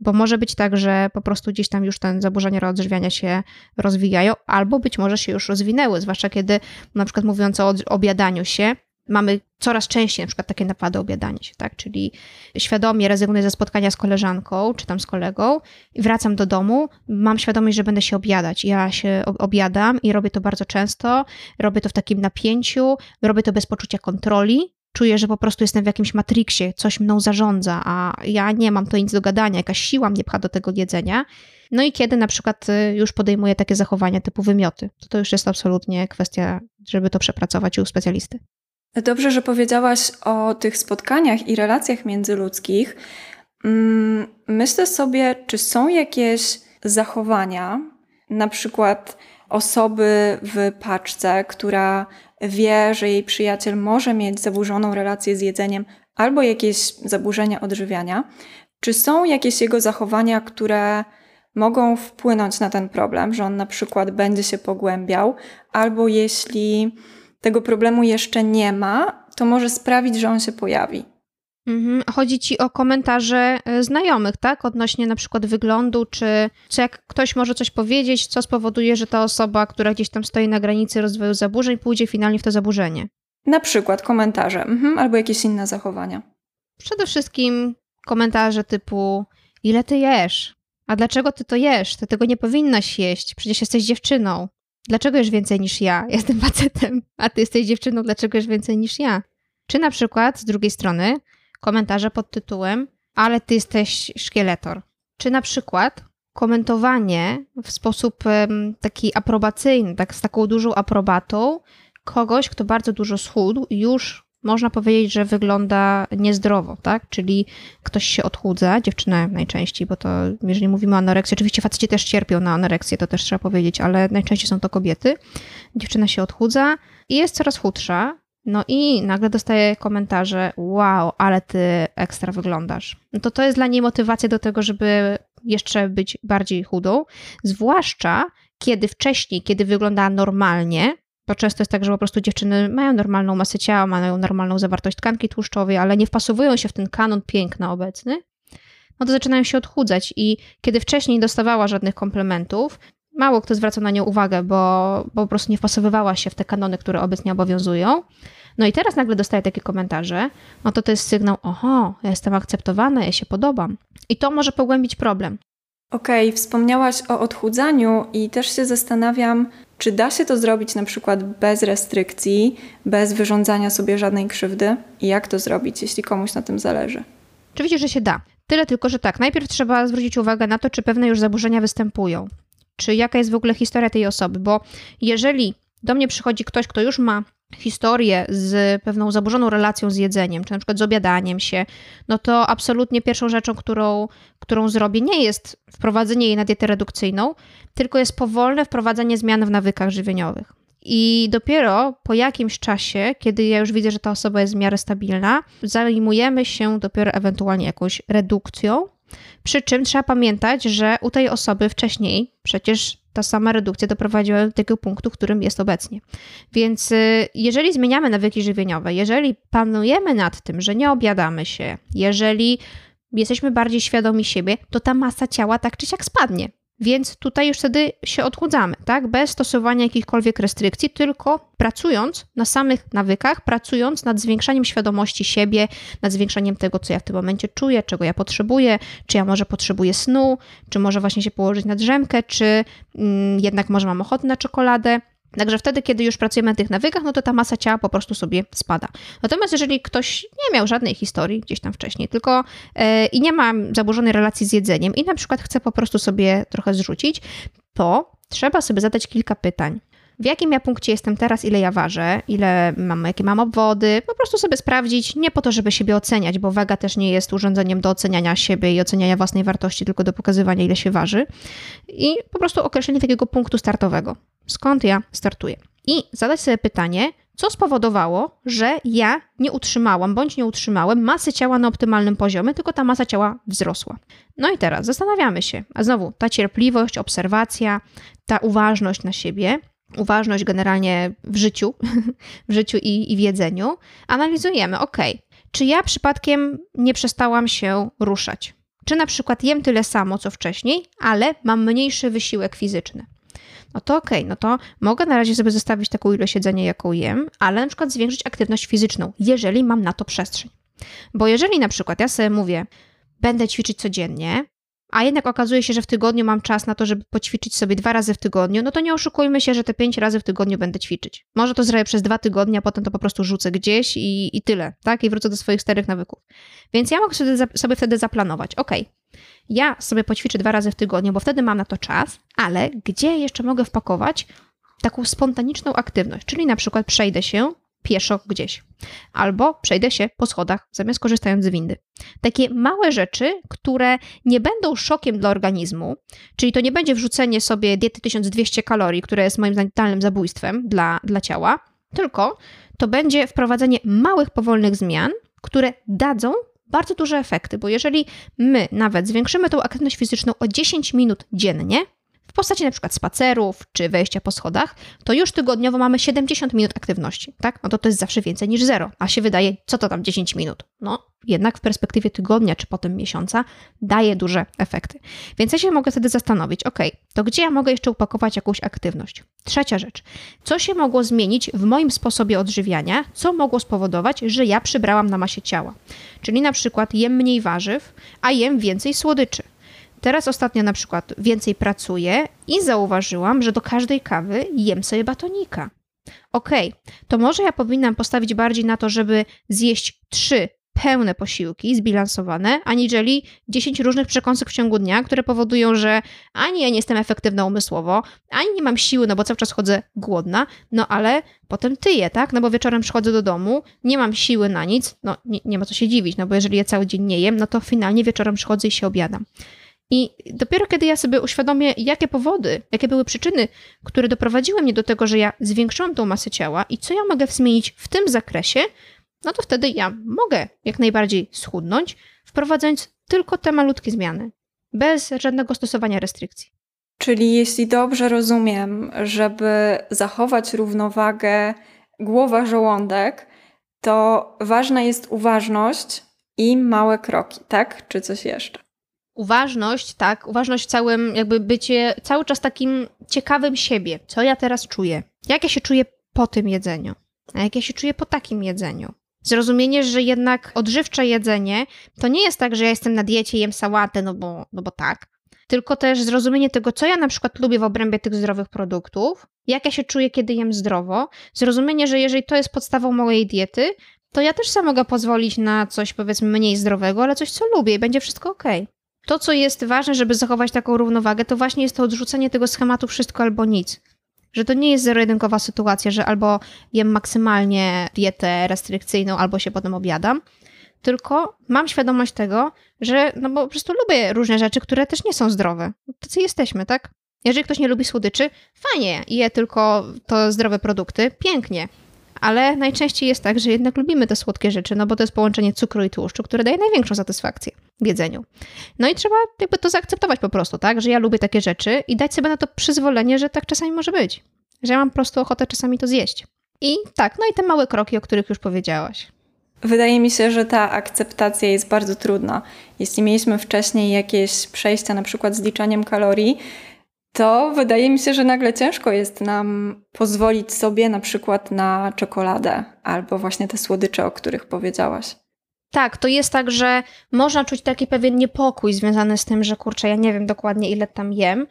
Bo może być tak, że po prostu gdzieś tam już te zaburzenia odżywiania się rozwijają, albo być może się już rozwinęły, zwłaszcza kiedy na przykład mówiąc o obiadaniu się, mamy coraz częściej na przykład takie napady obiadania się, tak? Czyli świadomie rezygnuję ze spotkania z koleżanką czy tam z kolegą i wracam do domu, mam świadomość, że będę się obiadać. Ja się obiadam i robię to bardzo często, robię to w takim napięciu, robię to bez poczucia kontroli, czuję, że po prostu jestem w jakimś matriksie, coś mną zarządza, a ja nie mam to nic do gadania, jakaś siła mnie pcha do tego jedzenia. No i kiedy na przykład y, już podejmuję takie zachowania typu wymioty, to to już jest absolutnie kwestia, żeby to przepracować u specjalisty. Dobrze, że powiedziałaś o tych spotkaniach i relacjach międzyludzkich. Mm, myślę sobie, czy są jakieś zachowania, na przykład osoby w paczce, która wie, że jej przyjaciel może mieć zaburzoną relację z jedzeniem albo jakieś zaburzenia odżywiania. Czy są jakieś jego zachowania, które mogą wpłynąć na ten problem, że on na przykład będzie się pogłębiał, albo jeśli tego problemu jeszcze nie ma, to może sprawić, że on się pojawi. Mhm. Chodzi ci o komentarze e, znajomych, tak? Odnośnie na przykład wyglądu, czy, czy jak ktoś może coś powiedzieć, co spowoduje, że ta osoba, która gdzieś tam stoi na granicy rozwoju zaburzeń, pójdzie finalnie w to zaburzenie. Na przykład komentarze, mhm, albo jakieś inne zachowania. Przede wszystkim komentarze typu ile ty jesz? A dlaczego ty to jesz? Ty tego nie powinnaś jeść. Przecież jesteś dziewczyną. Dlaczego jesz więcej niż ja? Jestem facetem, a ty jesteś dziewczyną, dlaczego jesz więcej niż ja? Czy na przykład z drugiej strony komentarze pod tytułem ale ty jesteś szkieletor. Czy na przykład komentowanie w sposób taki aprobacyjny, tak z taką dużą aprobatą kogoś, kto bardzo dużo schudł, już można powiedzieć, że wygląda niezdrowo, tak? Czyli ktoś się odchudza, dziewczyna najczęściej, bo to jeżeli mówimy o anoreksji, oczywiście faceci też cierpią na anoreksję, to też trzeba powiedzieć, ale najczęściej są to kobiety. Dziewczyna się odchudza i jest coraz chudsza, no i nagle dostaje komentarze: Wow, ale ty ekstra wyglądasz. No to to jest dla niej motywacja do tego, żeby jeszcze być bardziej chudą, zwłaszcza kiedy wcześniej, kiedy wyglądała normalnie, bo często jest tak, że po prostu dziewczyny mają normalną masę ciała, mają normalną zawartość tkanki tłuszczowej, ale nie wpasowują się w ten kanon piękna obecny, no to zaczynają się odchudzać. I kiedy wcześniej nie dostawała żadnych komplementów, mało kto zwraca na nią uwagę, bo, bo po prostu nie wpasowywała się w te kanony, które obecnie obowiązują. No i teraz nagle dostaje takie komentarze, no to to jest sygnał, oho, ja jestem akceptowana, ja się podobam. I to może pogłębić problem. Okej, okay, wspomniałaś o odchudzaniu i też się zastanawiam, czy da się to zrobić na przykład bez restrykcji, bez wyrządzania sobie żadnej krzywdy? I jak to zrobić, jeśli komuś na tym zależy? Oczywiście, że się da. Tyle tylko, że tak, najpierw trzeba zwrócić uwagę na to, czy pewne już zaburzenia występują czy jaka jest w ogóle historia tej osoby, bo jeżeli do mnie przychodzi ktoś, kto już ma historię z pewną zaburzoną relacją z jedzeniem, czy na przykład z obiadaniem się, no to absolutnie pierwszą rzeczą, którą, którą zrobię, nie jest wprowadzenie jej na dietę redukcyjną, tylko jest powolne wprowadzenie zmian w nawykach żywieniowych. I dopiero po jakimś czasie, kiedy ja już widzę, że ta osoba jest w miarę stabilna, zajmujemy się dopiero ewentualnie jakąś redukcją, przy czym trzeba pamiętać, że u tej osoby wcześniej przecież ta sama redukcja doprowadziła do tego punktu, w którym jest obecnie. Więc y, jeżeli zmieniamy nawyki żywieniowe, jeżeli panujemy nad tym, że nie obiadamy się, jeżeli jesteśmy bardziej świadomi siebie, to ta masa ciała tak czy siak spadnie. Więc tutaj już wtedy się odchudzamy, tak? Bez stosowania jakichkolwiek restrykcji, tylko pracując na samych nawykach, pracując nad zwiększaniem świadomości siebie, nad zwiększaniem tego, co ja w tym momencie czuję, czego ja potrzebuję, czy ja może potrzebuję snu, czy może właśnie się położyć na drzemkę, czy mm, jednak może mam ochotę na czekoladę. Także wtedy, kiedy już pracujemy na tych nawykach, no to ta masa ciała po prostu sobie spada. Natomiast jeżeli ktoś nie miał żadnej historii gdzieś tam wcześniej, tylko yy, i nie ma zaburzonej relacji z jedzeniem i na przykład chce po prostu sobie trochę zrzucić, to trzeba sobie zadać kilka pytań. W jakim ja punkcie jestem teraz, ile ja ważę, ile mam, jakie mam obwody, po prostu sobie sprawdzić, nie po to, żeby siebie oceniać, bo waga też nie jest urządzeniem do oceniania siebie i oceniania własnej wartości, tylko do pokazywania, ile się waży. I po prostu określenie takiego punktu startowego skąd ja startuję. I zadać sobie pytanie, co spowodowało, że ja nie utrzymałam bądź nie utrzymałem masy ciała na optymalnym poziomie, tylko ta masa ciała wzrosła. No i teraz zastanawiamy się, a znowu ta cierpliwość, obserwacja, ta uważność na siebie, uważność generalnie w życiu, w życiu i, i w jedzeniu, analizujemy, ok, czy ja przypadkiem nie przestałam się ruszać? Czy na przykład jem tyle samo co wcześniej, ale mam mniejszy wysiłek fizyczny? No to okej, okay, no to mogę na razie sobie zostawić taką ilość jedzenia, jaką jem, ale na przykład zwiększyć aktywność fizyczną, jeżeli mam na to przestrzeń. Bo jeżeli na przykład ja sobie mówię, będę ćwiczyć codziennie, a jednak okazuje się, że w tygodniu mam czas na to, żeby poćwiczyć sobie dwa razy w tygodniu, no to nie oszukujmy się, że te pięć razy w tygodniu będę ćwiczyć. Może to zrobię przez dwa tygodnie, a potem to po prostu rzucę gdzieś i, i tyle, tak? I wrócę do swoich starych nawyków. Więc ja mogę sobie, sobie wtedy zaplanować, ok, ja sobie poćwiczę dwa razy w tygodniu, bo wtedy mam na to czas, ale gdzie jeszcze mogę wpakować taką spontaniczną aktywność, czyli na przykład przejdę się pieszo gdzieś, albo przejdę się po schodach, zamiast korzystając z windy. Takie małe rzeczy, które nie będą szokiem dla organizmu, czyli to nie będzie wrzucenie sobie diety 1200 kalorii, które jest moim zdaniem totalnym zabójstwem dla, dla ciała, tylko to będzie wprowadzenie małych, powolnych zmian, które dadzą bardzo duże efekty, bo jeżeli my nawet zwiększymy tą aktywność fizyczną o 10 minut dziennie, w postaci na przykład spacerów czy wejścia po schodach, to już tygodniowo mamy 70 minut aktywności, tak? No to to jest zawsze więcej niż zero, a się wydaje, co to tam 10 minut? No, jednak w perspektywie tygodnia czy potem miesiąca daje duże efekty. Więc ja się mogę wtedy zastanowić, ok, to gdzie ja mogę jeszcze upakować jakąś aktywność? Trzecia rzecz, co się mogło zmienić w moim sposobie odżywiania, co mogło spowodować, że ja przybrałam na masie ciała? Czyli na przykład jem mniej warzyw, a jem więcej słodyczy Teraz ostatnio na przykład więcej pracuję i zauważyłam, że do każdej kawy jem sobie batonika. Okej, okay, to może ja powinnam postawić bardziej na to, żeby zjeść trzy pełne posiłki, zbilansowane, aniżeli 10 różnych przekąsek w ciągu dnia, które powodują, że ani ja nie jestem efektywna umysłowo, ani nie mam siły, no bo cały czas chodzę głodna, no ale potem tyję, tak? No bo wieczorem przychodzę do domu, nie mam siły na nic, no nie, nie ma co się dziwić, no bo jeżeli ja cały dzień nie jem, no to finalnie wieczorem przychodzę i się obiadam. I dopiero kiedy ja sobie uświadomię, jakie powody, jakie były przyczyny, które doprowadziły mnie do tego, że ja zwiększyłam tą masę ciała i co ja mogę zmienić w tym zakresie, no to wtedy ja mogę jak najbardziej schudnąć, wprowadzając tylko te malutkie zmiany, bez żadnego stosowania restrykcji. Czyli jeśli dobrze rozumiem, żeby zachować równowagę głowa-żołądek, to ważna jest uważność i małe kroki, tak? Czy coś jeszcze? Uważność, tak, uważność w całym, jakby bycie cały czas takim ciekawym siebie. Co ja teraz czuję? Jak ja się czuję po tym jedzeniu? A jak ja się czuję po takim jedzeniu? Zrozumienie, że jednak odżywcze jedzenie to nie jest tak, że ja jestem na diecie, jem sałatę, no bo, no bo tak. Tylko też zrozumienie tego, co ja na przykład lubię w obrębie tych zdrowych produktów, jak ja się czuję, kiedy jem zdrowo. Zrozumienie, że jeżeli to jest podstawą mojej diety, to ja też sama mogę pozwolić na coś powiedzmy mniej zdrowego, ale coś, co lubię i będzie wszystko ok. To, co jest ważne, żeby zachować taką równowagę, to właśnie jest to odrzucenie tego schematu wszystko albo nic. Że to nie jest zero-jedynkowa sytuacja, że albo jem maksymalnie dietę restrykcyjną, albo się potem obiadam, tylko mam świadomość tego, że no bo po prostu lubię różne rzeczy, które też nie są zdrowe. Tacy jesteśmy, tak? Jeżeli ktoś nie lubi słodyczy, fajnie, je tylko to zdrowe produkty, pięknie ale najczęściej jest tak, że jednak lubimy te słodkie rzeczy, no bo to jest połączenie cukru i tłuszczu, które daje największą satysfakcję jedzeniu. No i trzeba jakby to zaakceptować po prostu, tak, że ja lubię takie rzeczy i dać sobie na to przyzwolenie, że tak czasami może być, że ja mam po prostu ochotę czasami to zjeść. I tak, no i te małe kroki, o których już powiedziałaś. Wydaje mi się, że ta akceptacja jest bardzo trudna. Jeśli mieliśmy wcześniej jakieś przejścia, na przykład z liczaniem kalorii, to wydaje mi się, że nagle ciężko jest nam pozwolić sobie na przykład na czekoladę albo właśnie te słodycze, o których powiedziałaś. Tak, to jest tak, że można czuć taki pewien niepokój związany z tym, że kurczę, ja nie wiem dokładnie ile tam jem,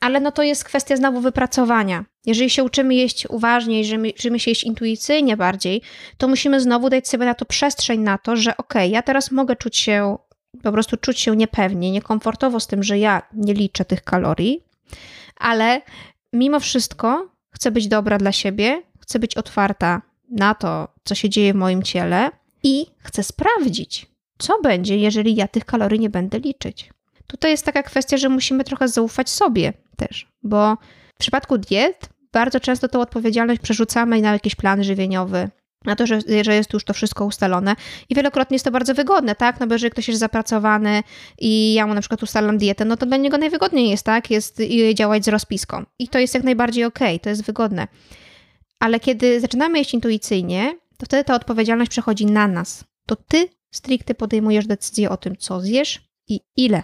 ale no to jest kwestia znowu wypracowania. Jeżeli się uczymy jeść uważniej, że uczymy się jeść intuicyjnie bardziej, to musimy znowu dać sobie na to przestrzeń na to, że okej, okay, ja teraz mogę czuć się, po prostu czuć się niepewnie, niekomfortowo z tym, że ja nie liczę tych kalorii, ale mimo wszystko chcę być dobra dla siebie, chcę być otwarta na to, co się dzieje w moim ciele i chcę sprawdzić, co będzie, jeżeli ja tych kalorii nie będę liczyć. Tutaj jest taka kwestia, że musimy trochę zaufać sobie też, bo w przypadku diet bardzo często tą odpowiedzialność przerzucamy na jakiś plan żywieniowy, na to, że, że jest już to wszystko ustalone. I wielokrotnie jest to bardzo wygodne, tak? No bo jeżeli ktoś jest zapracowany i ja mu na przykład ustalam dietę, no to dla niego najwygodniej jest, tak? Jest działać z rozpiską. I to jest jak najbardziej okej, okay, to jest wygodne. Ale kiedy zaczynamy jeść intuicyjnie, to wtedy ta odpowiedzialność przechodzi na nas. To ty stricte podejmujesz decyzję o tym, co zjesz i ile.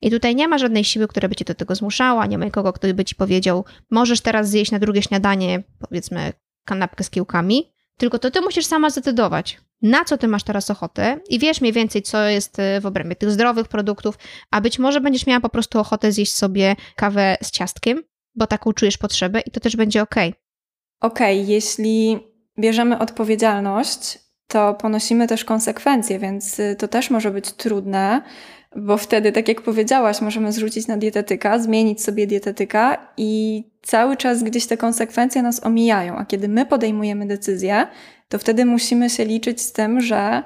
I tutaj nie ma żadnej siły, która by cię do tego zmuszała, nie ma nikogo, kto by ci powiedział, możesz teraz zjeść na drugie śniadanie, powiedzmy, kanapkę z kiełkami, tylko to ty musisz sama zdecydować, na co ty masz teraz ochotę i wiesz mniej więcej, co jest y, w obrębie tych zdrowych produktów, a być może będziesz miała po prostu ochotę zjeść sobie kawę z ciastkiem, bo taką czujesz potrzebę i to też będzie ok. Ok, jeśli bierzemy odpowiedzialność, to ponosimy też konsekwencje, więc y, to też może być trudne, bo wtedy, tak jak powiedziałaś, możemy zrzucić na dietetyka, zmienić sobie dietetyka i cały czas gdzieś te konsekwencje nas omijają. A kiedy my podejmujemy decyzję, to wtedy musimy się liczyć z tym, że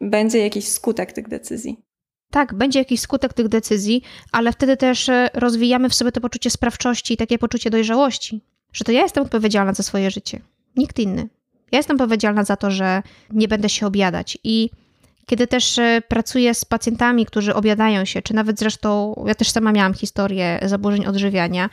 będzie jakiś skutek tych decyzji. Tak, będzie jakiś skutek tych decyzji, ale wtedy też e, rozwijamy w sobie to poczucie sprawczości i takie poczucie dojrzałości, że to ja jestem odpowiedzialna za swoje życie, nikt inny. Ja jestem odpowiedzialna za to, że nie będę się obiadać i kiedy też e, pracuję z pacjentami, którzy obiadają się, czy nawet zresztą, ja też sama miałam historię zaburzeń odżywiania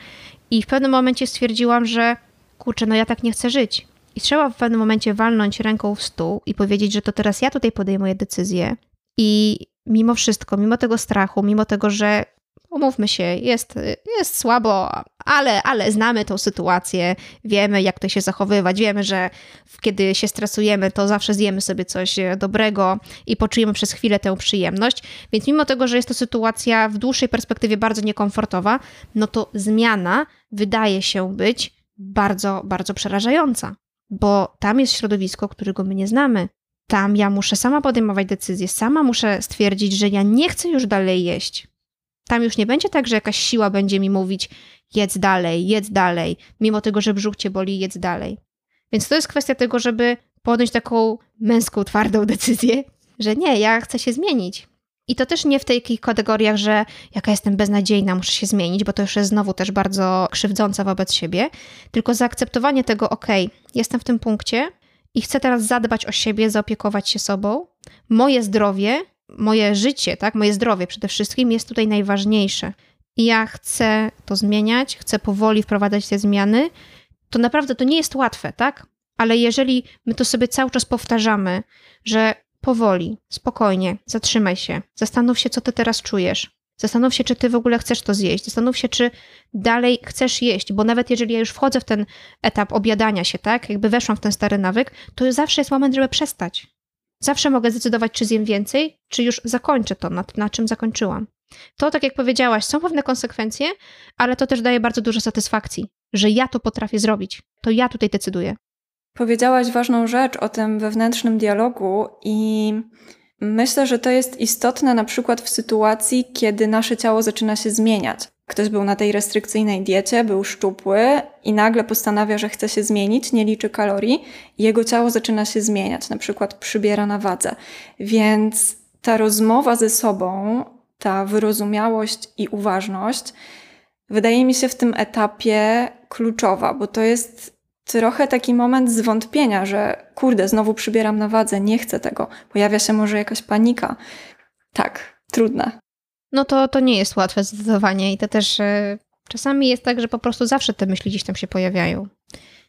i w pewnym momencie stwierdziłam, że kurczę, no ja tak nie chcę żyć. I trzeba w pewnym momencie walnąć ręką w stół i powiedzieć, że to teraz ja tutaj podejmuję decyzję. I mimo wszystko, mimo tego strachu, mimo tego, że umówmy się, jest, jest słabo, ale, ale znamy tą sytuację, wiemy jak to się zachowywać, wiemy, że kiedy się stresujemy, to zawsze zjemy sobie coś dobrego i poczujemy przez chwilę tę przyjemność. Więc mimo tego, że jest to sytuacja w dłuższej perspektywie bardzo niekomfortowa, no to zmiana wydaje się być bardzo, bardzo przerażająca, bo tam jest środowisko, którego my nie znamy. Tam ja muszę sama podejmować decyzje, sama muszę stwierdzić, że ja nie chcę już dalej jeść tam już nie będzie tak, że jakaś siła będzie mi mówić jedz dalej, jedz dalej, mimo tego, że brzuch cię boli, jedz dalej. Więc to jest kwestia tego, żeby podjąć taką męską, twardą decyzję, że nie, ja chcę się zmienić. I to też nie w takich kategoriach, że jaka jestem beznadziejna, muszę się zmienić, bo to już jest znowu też bardzo krzywdząca wobec siebie, tylko zaakceptowanie tego, ok, jestem w tym punkcie i chcę teraz zadbać o siebie, zaopiekować się sobą. Moje zdrowie moje życie, tak, moje zdrowie przede wszystkim jest tutaj najważniejsze. I ja chcę to zmieniać, chcę powoli wprowadzać te zmiany. To naprawdę to nie jest łatwe, tak? Ale jeżeli my to sobie cały czas powtarzamy, że powoli, spokojnie, zatrzymaj się, zastanów się, co ty teraz czujesz. Zastanów się, czy ty w ogóle chcesz to zjeść. Zastanów się, czy dalej chcesz jeść, bo nawet jeżeli ja już wchodzę w ten etap obiadania się, tak, jakby weszłam w ten stary nawyk, to zawsze jest moment, żeby przestać. Zawsze mogę zdecydować, czy zjem więcej, czy już zakończę to, na, na czym zakończyłam. To, tak jak powiedziałaś, są pewne konsekwencje, ale to też daje bardzo dużo satysfakcji, że ja to potrafię zrobić. To ja tutaj decyduję. Powiedziałaś ważną rzecz o tym wewnętrznym dialogu i myślę, że to jest istotne na przykład w sytuacji, kiedy nasze ciało zaczyna się zmieniać. Ktoś był na tej restrykcyjnej diecie, był szczupły i nagle postanawia, że chce się zmienić, nie liczy kalorii i jego ciało zaczyna się zmieniać, na przykład przybiera na wadze. Więc ta rozmowa ze sobą, ta wyrozumiałość i uważność wydaje mi się w tym etapie kluczowa, bo to jest trochę taki moment zwątpienia, że kurde, znowu przybieram na wadze, nie chcę tego. Pojawia się może jakaś panika. Tak, trudne no to, to nie jest łatwe zdecydowanie i to też e, czasami jest tak, że po prostu zawsze te myśli gdzieś tam się pojawiają.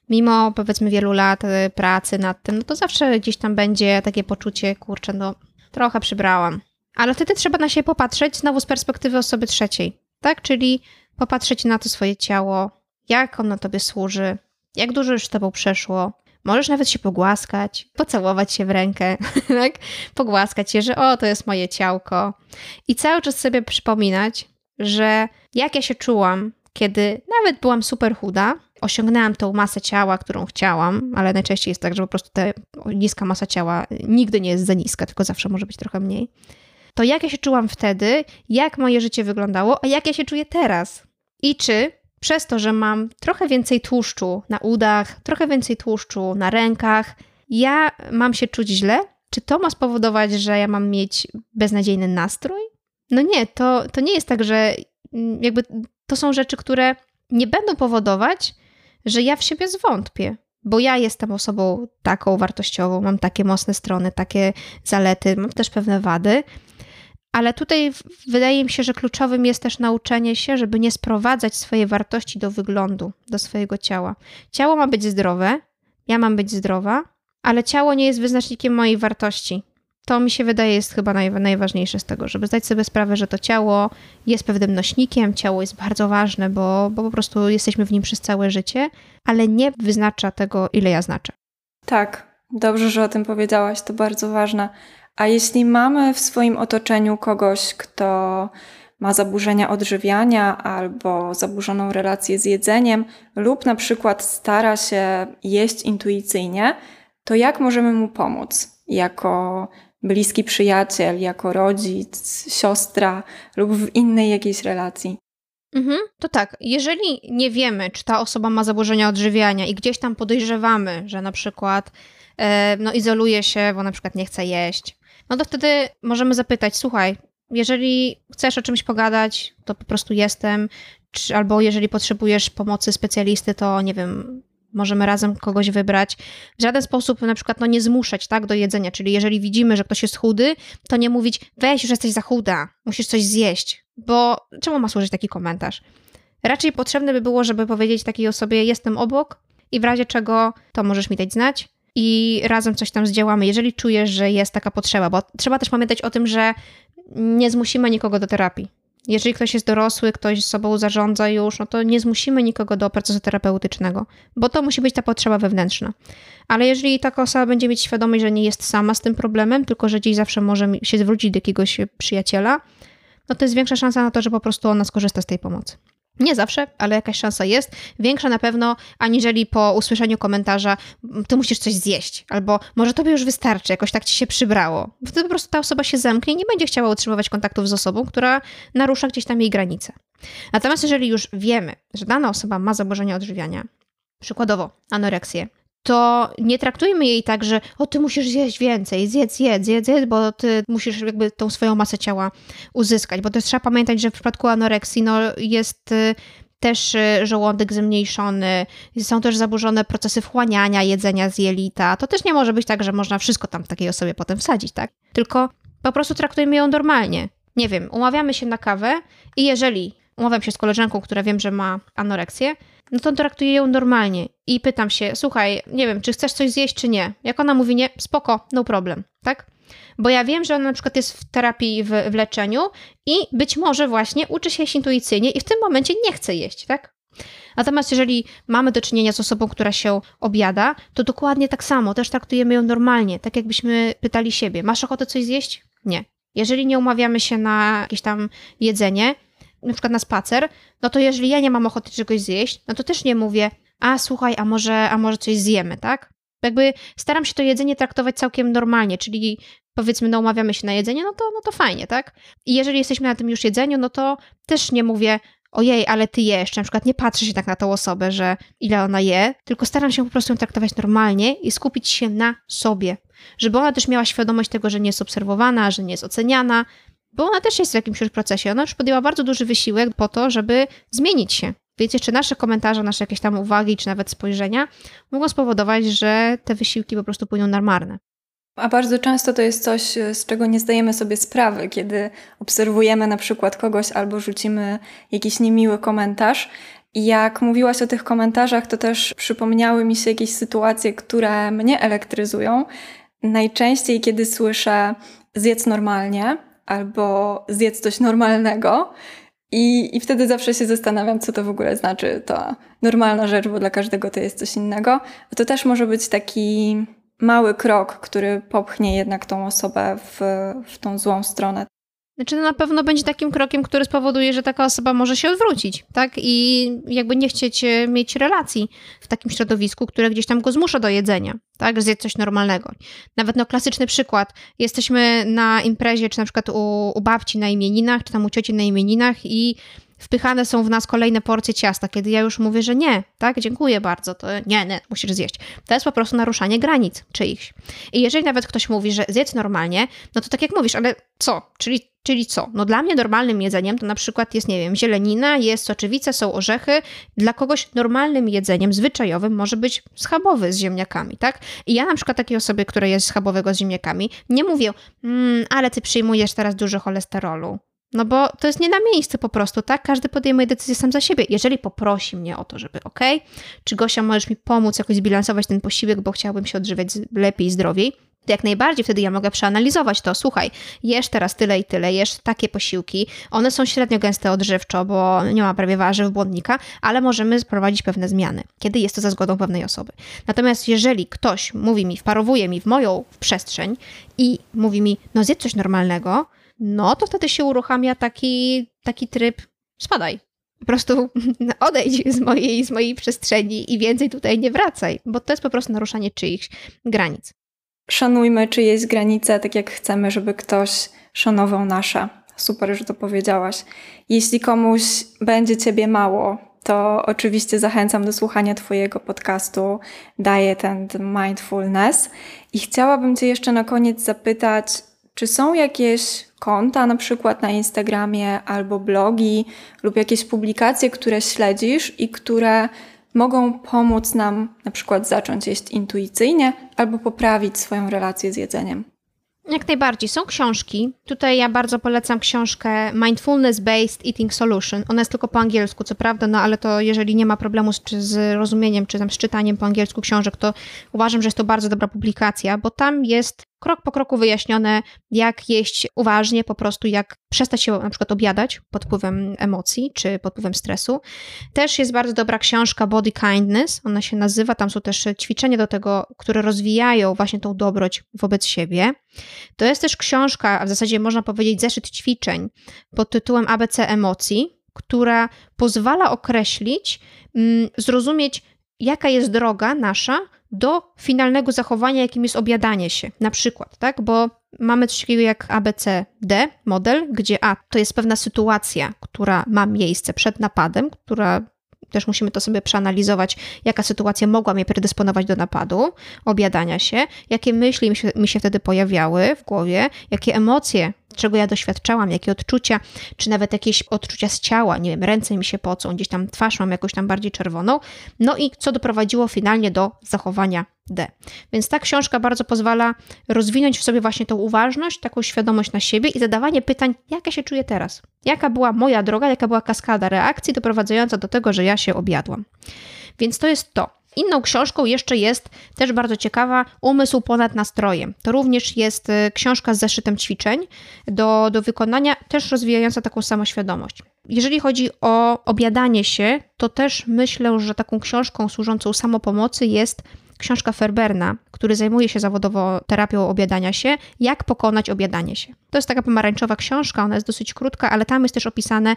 Mimo powiedzmy wielu lat e, pracy nad tym, no to zawsze gdzieś tam będzie takie poczucie, kurczę, no trochę przybrałam. Ale wtedy trzeba na siebie popatrzeć znowu z perspektywy osoby trzeciej, tak? Czyli popatrzeć na to swoje ciało, jak ono tobie służy, jak dużo już z tobą przeszło, Możesz nawet się pogłaskać, pocałować się w rękę, tak? Pogłaskać się, że o, to jest moje ciałko. I cały czas sobie przypominać, że jak ja się czułam, kiedy nawet byłam super chuda, osiągnęłam tą masę ciała, którą chciałam, ale najczęściej jest tak, że po prostu ta niska masa ciała nigdy nie jest za niska, tylko zawsze może być trochę mniej. To jak ja się czułam wtedy, jak moje życie wyglądało, a jak ja się czuję teraz? I czy przez to, że mam trochę więcej tłuszczu na udach, trochę więcej tłuszczu na rękach, ja mam się czuć źle? Czy to ma spowodować, że ja mam mieć beznadziejny nastrój? No nie, to, to nie jest tak, że mm, jakby to są rzeczy, które nie będą powodować, że ja w siebie zwątpię, bo ja jestem osobą taką wartościową, mam takie mocne strony, takie zalety, mam też pewne wady, ale tutaj wydaje mi się, że kluczowym jest też nauczenie się, żeby nie sprowadzać swojej wartości do wyglądu, do swojego ciała. Ciało ma być zdrowe, ja mam być zdrowa, ale ciało nie jest wyznacznikiem mojej wartości. To mi się wydaje jest chyba naj, najważniejsze z tego, żeby zdać sobie sprawę, że to ciało jest pewnym nośnikiem, ciało jest bardzo ważne, bo, bo po prostu jesteśmy w nim przez całe życie, ale nie wyznacza tego, ile ja znaczę. Tak, dobrze, że o tym powiedziałaś, to bardzo ważne. A jeśli mamy w swoim otoczeniu kogoś, kto ma zaburzenia odżywiania albo zaburzoną relację z jedzeniem, lub na przykład stara się jeść intuicyjnie, to jak możemy mu pomóc jako bliski przyjaciel, jako rodzic, siostra lub w innej jakiejś relacji? Mhm, to tak, jeżeli nie wiemy, czy ta osoba ma zaburzenia odżywiania i gdzieś tam podejrzewamy, że na przykład e, no, izoluje się, bo na przykład nie chce jeść, no to wtedy możemy zapytać, słuchaj, jeżeli chcesz o czymś pogadać, to po prostu jestem, czy, albo jeżeli potrzebujesz pomocy specjalisty, to nie wiem, możemy razem kogoś wybrać. W żaden sposób na przykład no, nie zmuszać tak, do jedzenia, czyli jeżeli widzimy, że ktoś jest chudy, to nie mówić, weź, już jesteś za chuda, musisz coś zjeść, bo czemu ma służyć taki komentarz? Raczej potrzebne by było, żeby powiedzieć takiej osobie, jestem obok i w razie czego to możesz mi dać znać, i razem coś tam zdziałamy, jeżeli czujesz, że jest taka potrzeba, bo trzeba też pamiętać o tym, że nie zmusimy nikogo do terapii. Jeżeli ktoś jest dorosły, ktoś sobą zarządza już, no to nie zmusimy nikogo do procesu terapeutycznego, bo to musi być ta potrzeba wewnętrzna. Ale jeżeli taka osoba będzie mieć świadomość, że nie jest sama z tym problemem, tylko że gdzieś zawsze może się zwrócić do jakiegoś przyjaciela, no to jest większa szansa na to, że po prostu ona skorzysta z tej pomocy. Nie zawsze, ale jakaś szansa jest. Większa na pewno, aniżeli po usłyszeniu komentarza, ty musisz coś zjeść, albo może tobie już wystarczy, jakoś tak ci się przybrało. Wtedy po prostu ta osoba się zamknie i nie będzie chciała utrzymywać kontaktów z osobą, która narusza gdzieś tam jej granice. Natomiast jeżeli już wiemy, że dana osoba ma zaburzenia odżywiania, przykładowo anoreksję, to nie traktujmy jej tak, że o, ty musisz zjeść więcej, zjedz, jedz, zjedz, jedz, bo ty musisz jakby tą swoją masę ciała uzyskać, bo też trzeba pamiętać, że w przypadku anoreksji no, jest y, też y, żołądek zmniejszony, są też zaburzone procesy wchłaniania jedzenia z jelita. To też nie może być tak, że można wszystko tam takiej osobie potem wsadzić, tak? Tylko po prostu traktujmy ją normalnie. Nie wiem, umawiamy się na kawę i jeżeli umawiam się z koleżanką, która wiem, że ma anoreksję, no to traktuję ją normalnie i pytam się, słuchaj, nie wiem, czy chcesz coś zjeść, czy nie. Jak ona mówi nie, spoko, no problem, tak? Bo ja wiem, że ona na przykład jest w terapii, w, w leczeniu i być może właśnie uczy się jeść intuicyjnie i w tym momencie nie chce jeść, tak? Natomiast jeżeli mamy do czynienia z osobą, która się objada, to dokładnie tak samo, też traktujemy ją normalnie, tak jakbyśmy pytali siebie, masz ochotę coś zjeść? Nie. Jeżeli nie umawiamy się na jakieś tam jedzenie, na przykład na spacer, no to jeżeli ja nie mam ochoty czegoś zjeść, no to też nie mówię, a słuchaj, a może, a może coś zjemy, tak? Jakby staram się to jedzenie traktować całkiem normalnie, czyli powiedzmy, no umawiamy się na jedzenie, no to, no to fajnie, tak? I jeżeli jesteśmy na tym już jedzeniu, no to też nie mówię, ojej, ale ty jesz, na przykład nie patrzę się tak na tą osobę, że ile ona je, tylko staram się po prostu ją traktować normalnie i skupić się na sobie, żeby ona też miała świadomość tego, że nie jest obserwowana, że nie jest oceniana, bo ona też jest w jakimś już procesie. Ona już podjęła bardzo duży wysiłek po to, żeby zmienić się. Więc jeszcze nasze komentarze, nasze jakieś tam uwagi, czy nawet spojrzenia mogą spowodować, że te wysiłki po prostu pójdą na marne. A bardzo często to jest coś, z czego nie zdajemy sobie sprawy, kiedy obserwujemy na przykład kogoś albo rzucimy jakiś niemiły komentarz. Jak mówiłaś o tych komentarzach, to też przypomniały mi się jakieś sytuacje, które mnie elektryzują. Najczęściej, kiedy słyszę zjedz normalnie, albo zjedz coś normalnego. I, I wtedy zawsze się zastanawiam, co to w ogóle znaczy ta normalna rzecz, bo dla każdego to jest coś innego. To też może być taki mały krok, który popchnie jednak tą osobę w, w tą złą stronę. Znaczy, no na pewno będzie takim krokiem, który spowoduje, że taka osoba może się odwrócić, tak? I jakby nie chcieć e, mieć relacji w takim środowisku, które gdzieś tam go zmusza do jedzenia, tak? Zjedz coś normalnego. Nawet no klasyczny przykład. Jesteśmy na imprezie, czy na przykład u, u babci na imieninach, czy tam u cioci na imieninach i wpychane są w nas kolejne porcje ciasta, kiedy ja już mówię, że nie, tak, dziękuję bardzo, to nie, nie, musisz zjeść. To jest po prostu naruszanie granic czyichś. I jeżeli nawet ktoś mówi, że zjedz normalnie, no to tak jak mówisz, ale co? Czyli, czyli co? No dla mnie normalnym jedzeniem to na przykład jest, nie wiem, zielenina, jest soczewica, są orzechy. Dla kogoś normalnym jedzeniem, zwyczajowym może być schabowy z ziemniakami, tak? I ja na przykład takiej osobie, która jest schabowego z ziemniakami, nie mówię, mmm, ale ty przyjmujesz teraz dużo cholesterolu. No bo to jest nie na miejsce po prostu, tak? Każdy podejmuje decyzję sam za siebie. Jeżeli poprosi mnie o to, żeby ok, czy Gosia możesz mi pomóc jakoś zbilansować ten posiłek, bo chciałbym się odżywiać lepiej, zdrowiej, to jak najbardziej wtedy ja mogę przeanalizować to. Słuchaj, jesz teraz tyle i tyle, jesz takie posiłki, one są średnio gęste odżywczo, bo nie ma prawie warzyw, błonnika, ale możemy wprowadzić pewne zmiany, kiedy jest to za zgodą pewnej osoby. Natomiast jeżeli ktoś mówi mi, wparowuje mi w moją przestrzeń i mówi mi, no zjedz coś normalnego, no to wtedy się uruchamia taki, taki tryb spadaj. Po prostu odejdź z mojej, z mojej przestrzeni i więcej tutaj nie wracaj, bo to jest po prostu naruszanie czyichś granic. Szanujmy czyjeś granice, tak jak chcemy, żeby ktoś szanował nasze. Super, że to powiedziałaś. Jeśli komuś będzie ciebie mało, to oczywiście zachęcam do słuchania Twojego podcastu Diet and Mindfulness. I chciałabym Cię jeszcze na koniec zapytać, czy są jakieś konta, na przykład na Instagramie albo blogi lub jakieś publikacje, które śledzisz i które mogą pomóc nam na przykład zacząć jeść intuicyjnie albo poprawić swoją relację z jedzeniem? Jak najbardziej. Są książki. Tutaj ja bardzo polecam książkę Mindfulness Based Eating Solution. Ona jest tylko po angielsku, co prawda, no ale to jeżeli nie ma problemu z, z rozumieniem, czy tam z czytaniem po angielsku książek, to uważam, że jest to bardzo dobra publikacja, bo tam jest krok po kroku wyjaśnione, jak jeść uważnie, po prostu jak przestać się na przykład objadać pod wpływem emocji czy pod wpływem stresu. Też jest bardzo dobra książka Body Kindness, ona się nazywa, tam są też ćwiczenia do tego, które rozwijają właśnie tą dobroć wobec siebie. To jest też książka, a w zasadzie można powiedzieć zeszyt ćwiczeń pod tytułem ABC emocji, która pozwala określić, mm, zrozumieć, jaka jest droga nasza do finalnego zachowania, jakim jest objadanie się, na przykład, tak? Bo mamy coś takiego jak ABCD model, gdzie A to jest pewna sytuacja, która ma miejsce przed napadem, która też musimy to sobie przeanalizować, jaka sytuacja mogła mnie predysponować do napadu, objadania się, jakie myśli mi się, mi się wtedy pojawiały w głowie, jakie emocje czego ja doświadczałam, jakie odczucia, czy nawet jakieś odczucia z ciała, nie wiem, ręce mi się pocą, gdzieś tam twarz mam jakoś tam bardziej czerwoną, no i co doprowadziło finalnie do zachowania D. Więc ta książka bardzo pozwala rozwinąć w sobie właśnie tą uważność, taką świadomość na siebie i zadawanie pytań, jak ja się czuję teraz? Jaka była moja droga, jaka była kaskada reakcji doprowadzająca do tego, że ja się objadłam? Więc to jest to. Inną książką jeszcze jest też bardzo ciekawa Umysł ponad nastrojem. To również jest y, książka z zeszytem ćwiczeń do, do wykonania, też rozwijająca taką samoświadomość. Jeżeli chodzi o obiadanie się, to też myślę, że taką książką służącą samopomocy jest książka Ferberna, który zajmuje się zawodowo terapią obiadania się, jak pokonać obiadanie się. To jest taka pomarańczowa książka, ona jest dosyć krótka, ale tam jest też opisane,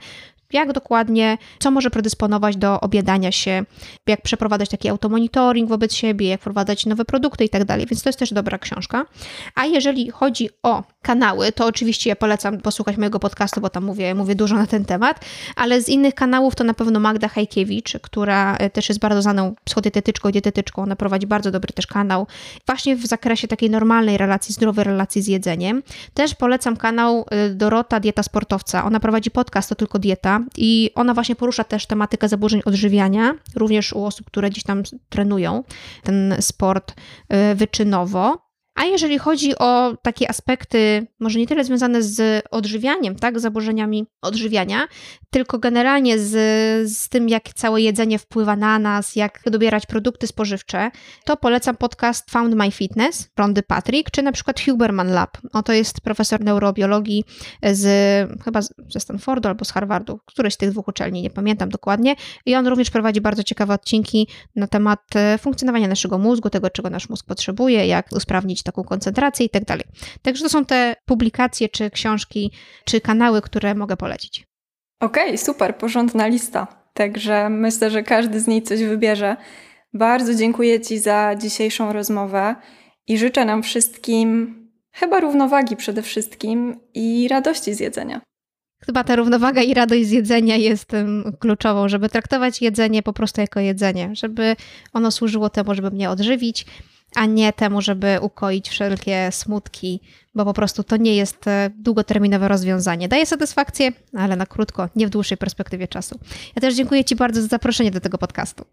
jak dokładnie, co może predysponować do obiadania się, jak przeprowadzać taki automonitoring wobec siebie, jak wprowadzać nowe produkty i tak więc to jest też dobra książka. A jeżeli chodzi o kanały, to oczywiście ja polecam posłuchać mojego podcastu, bo tam mówię, mówię dużo na ten temat, ale z innych kanałów to na pewno Magda Hajkiewicz, która e, też jest bardzo znaną psychodietetyczką i dietetyczką, ona prowadzi bardzo dobry też kanał właśnie w zakresie takiej normalnej relacji, zdrowej relacji z jedzeniem. Też polecam kanał e, Dorota Dieta Sportowca, ona prowadzi podcast, to tylko dieta, i ona właśnie porusza też tematykę zaburzeń odżywiania, również u osób, które gdzieś tam trenują ten sport y, wyczynowo. A jeżeli chodzi o takie aspekty, może nie tyle związane z odżywianiem, tak, zaburzeniami odżywiania, tylko generalnie z, z tym, jak całe jedzenie wpływa na nas, jak dobierać produkty spożywcze, to polecam podcast Found My Fitness Rondy Patrick, czy na przykład Huberman Lab. O, to jest profesor neurobiologii z chyba ze Stanfordu albo z Harvardu, któryś z tych dwóch uczelni, nie pamiętam dokładnie. I on również prowadzi bardzo ciekawe odcinki na temat e, funkcjonowania naszego mózgu, tego, czego nasz mózg potrzebuje, jak usprawnić taką koncentrację i tak dalej. Także to są te publikacje, czy książki, czy kanały, które mogę polecić. Okej, okay, super, porządna lista. Także myślę, że każdy z niej coś wybierze. Bardzo dziękuję Ci za dzisiejszą rozmowę i życzę nam wszystkim chyba równowagi przede wszystkim i radości z jedzenia. Chyba ta równowaga i radość z jedzenia jest kluczową, żeby traktować jedzenie po prostu jako jedzenie, żeby ono służyło temu, żeby mnie odżywić, a nie temu, żeby ukoić wszelkie smutki, bo po prostu to nie jest e, długoterminowe rozwiązanie. Daje satysfakcję, ale na krótko, nie w dłuższej perspektywie czasu. Ja też dziękuję Ci bardzo za zaproszenie do tego podcastu.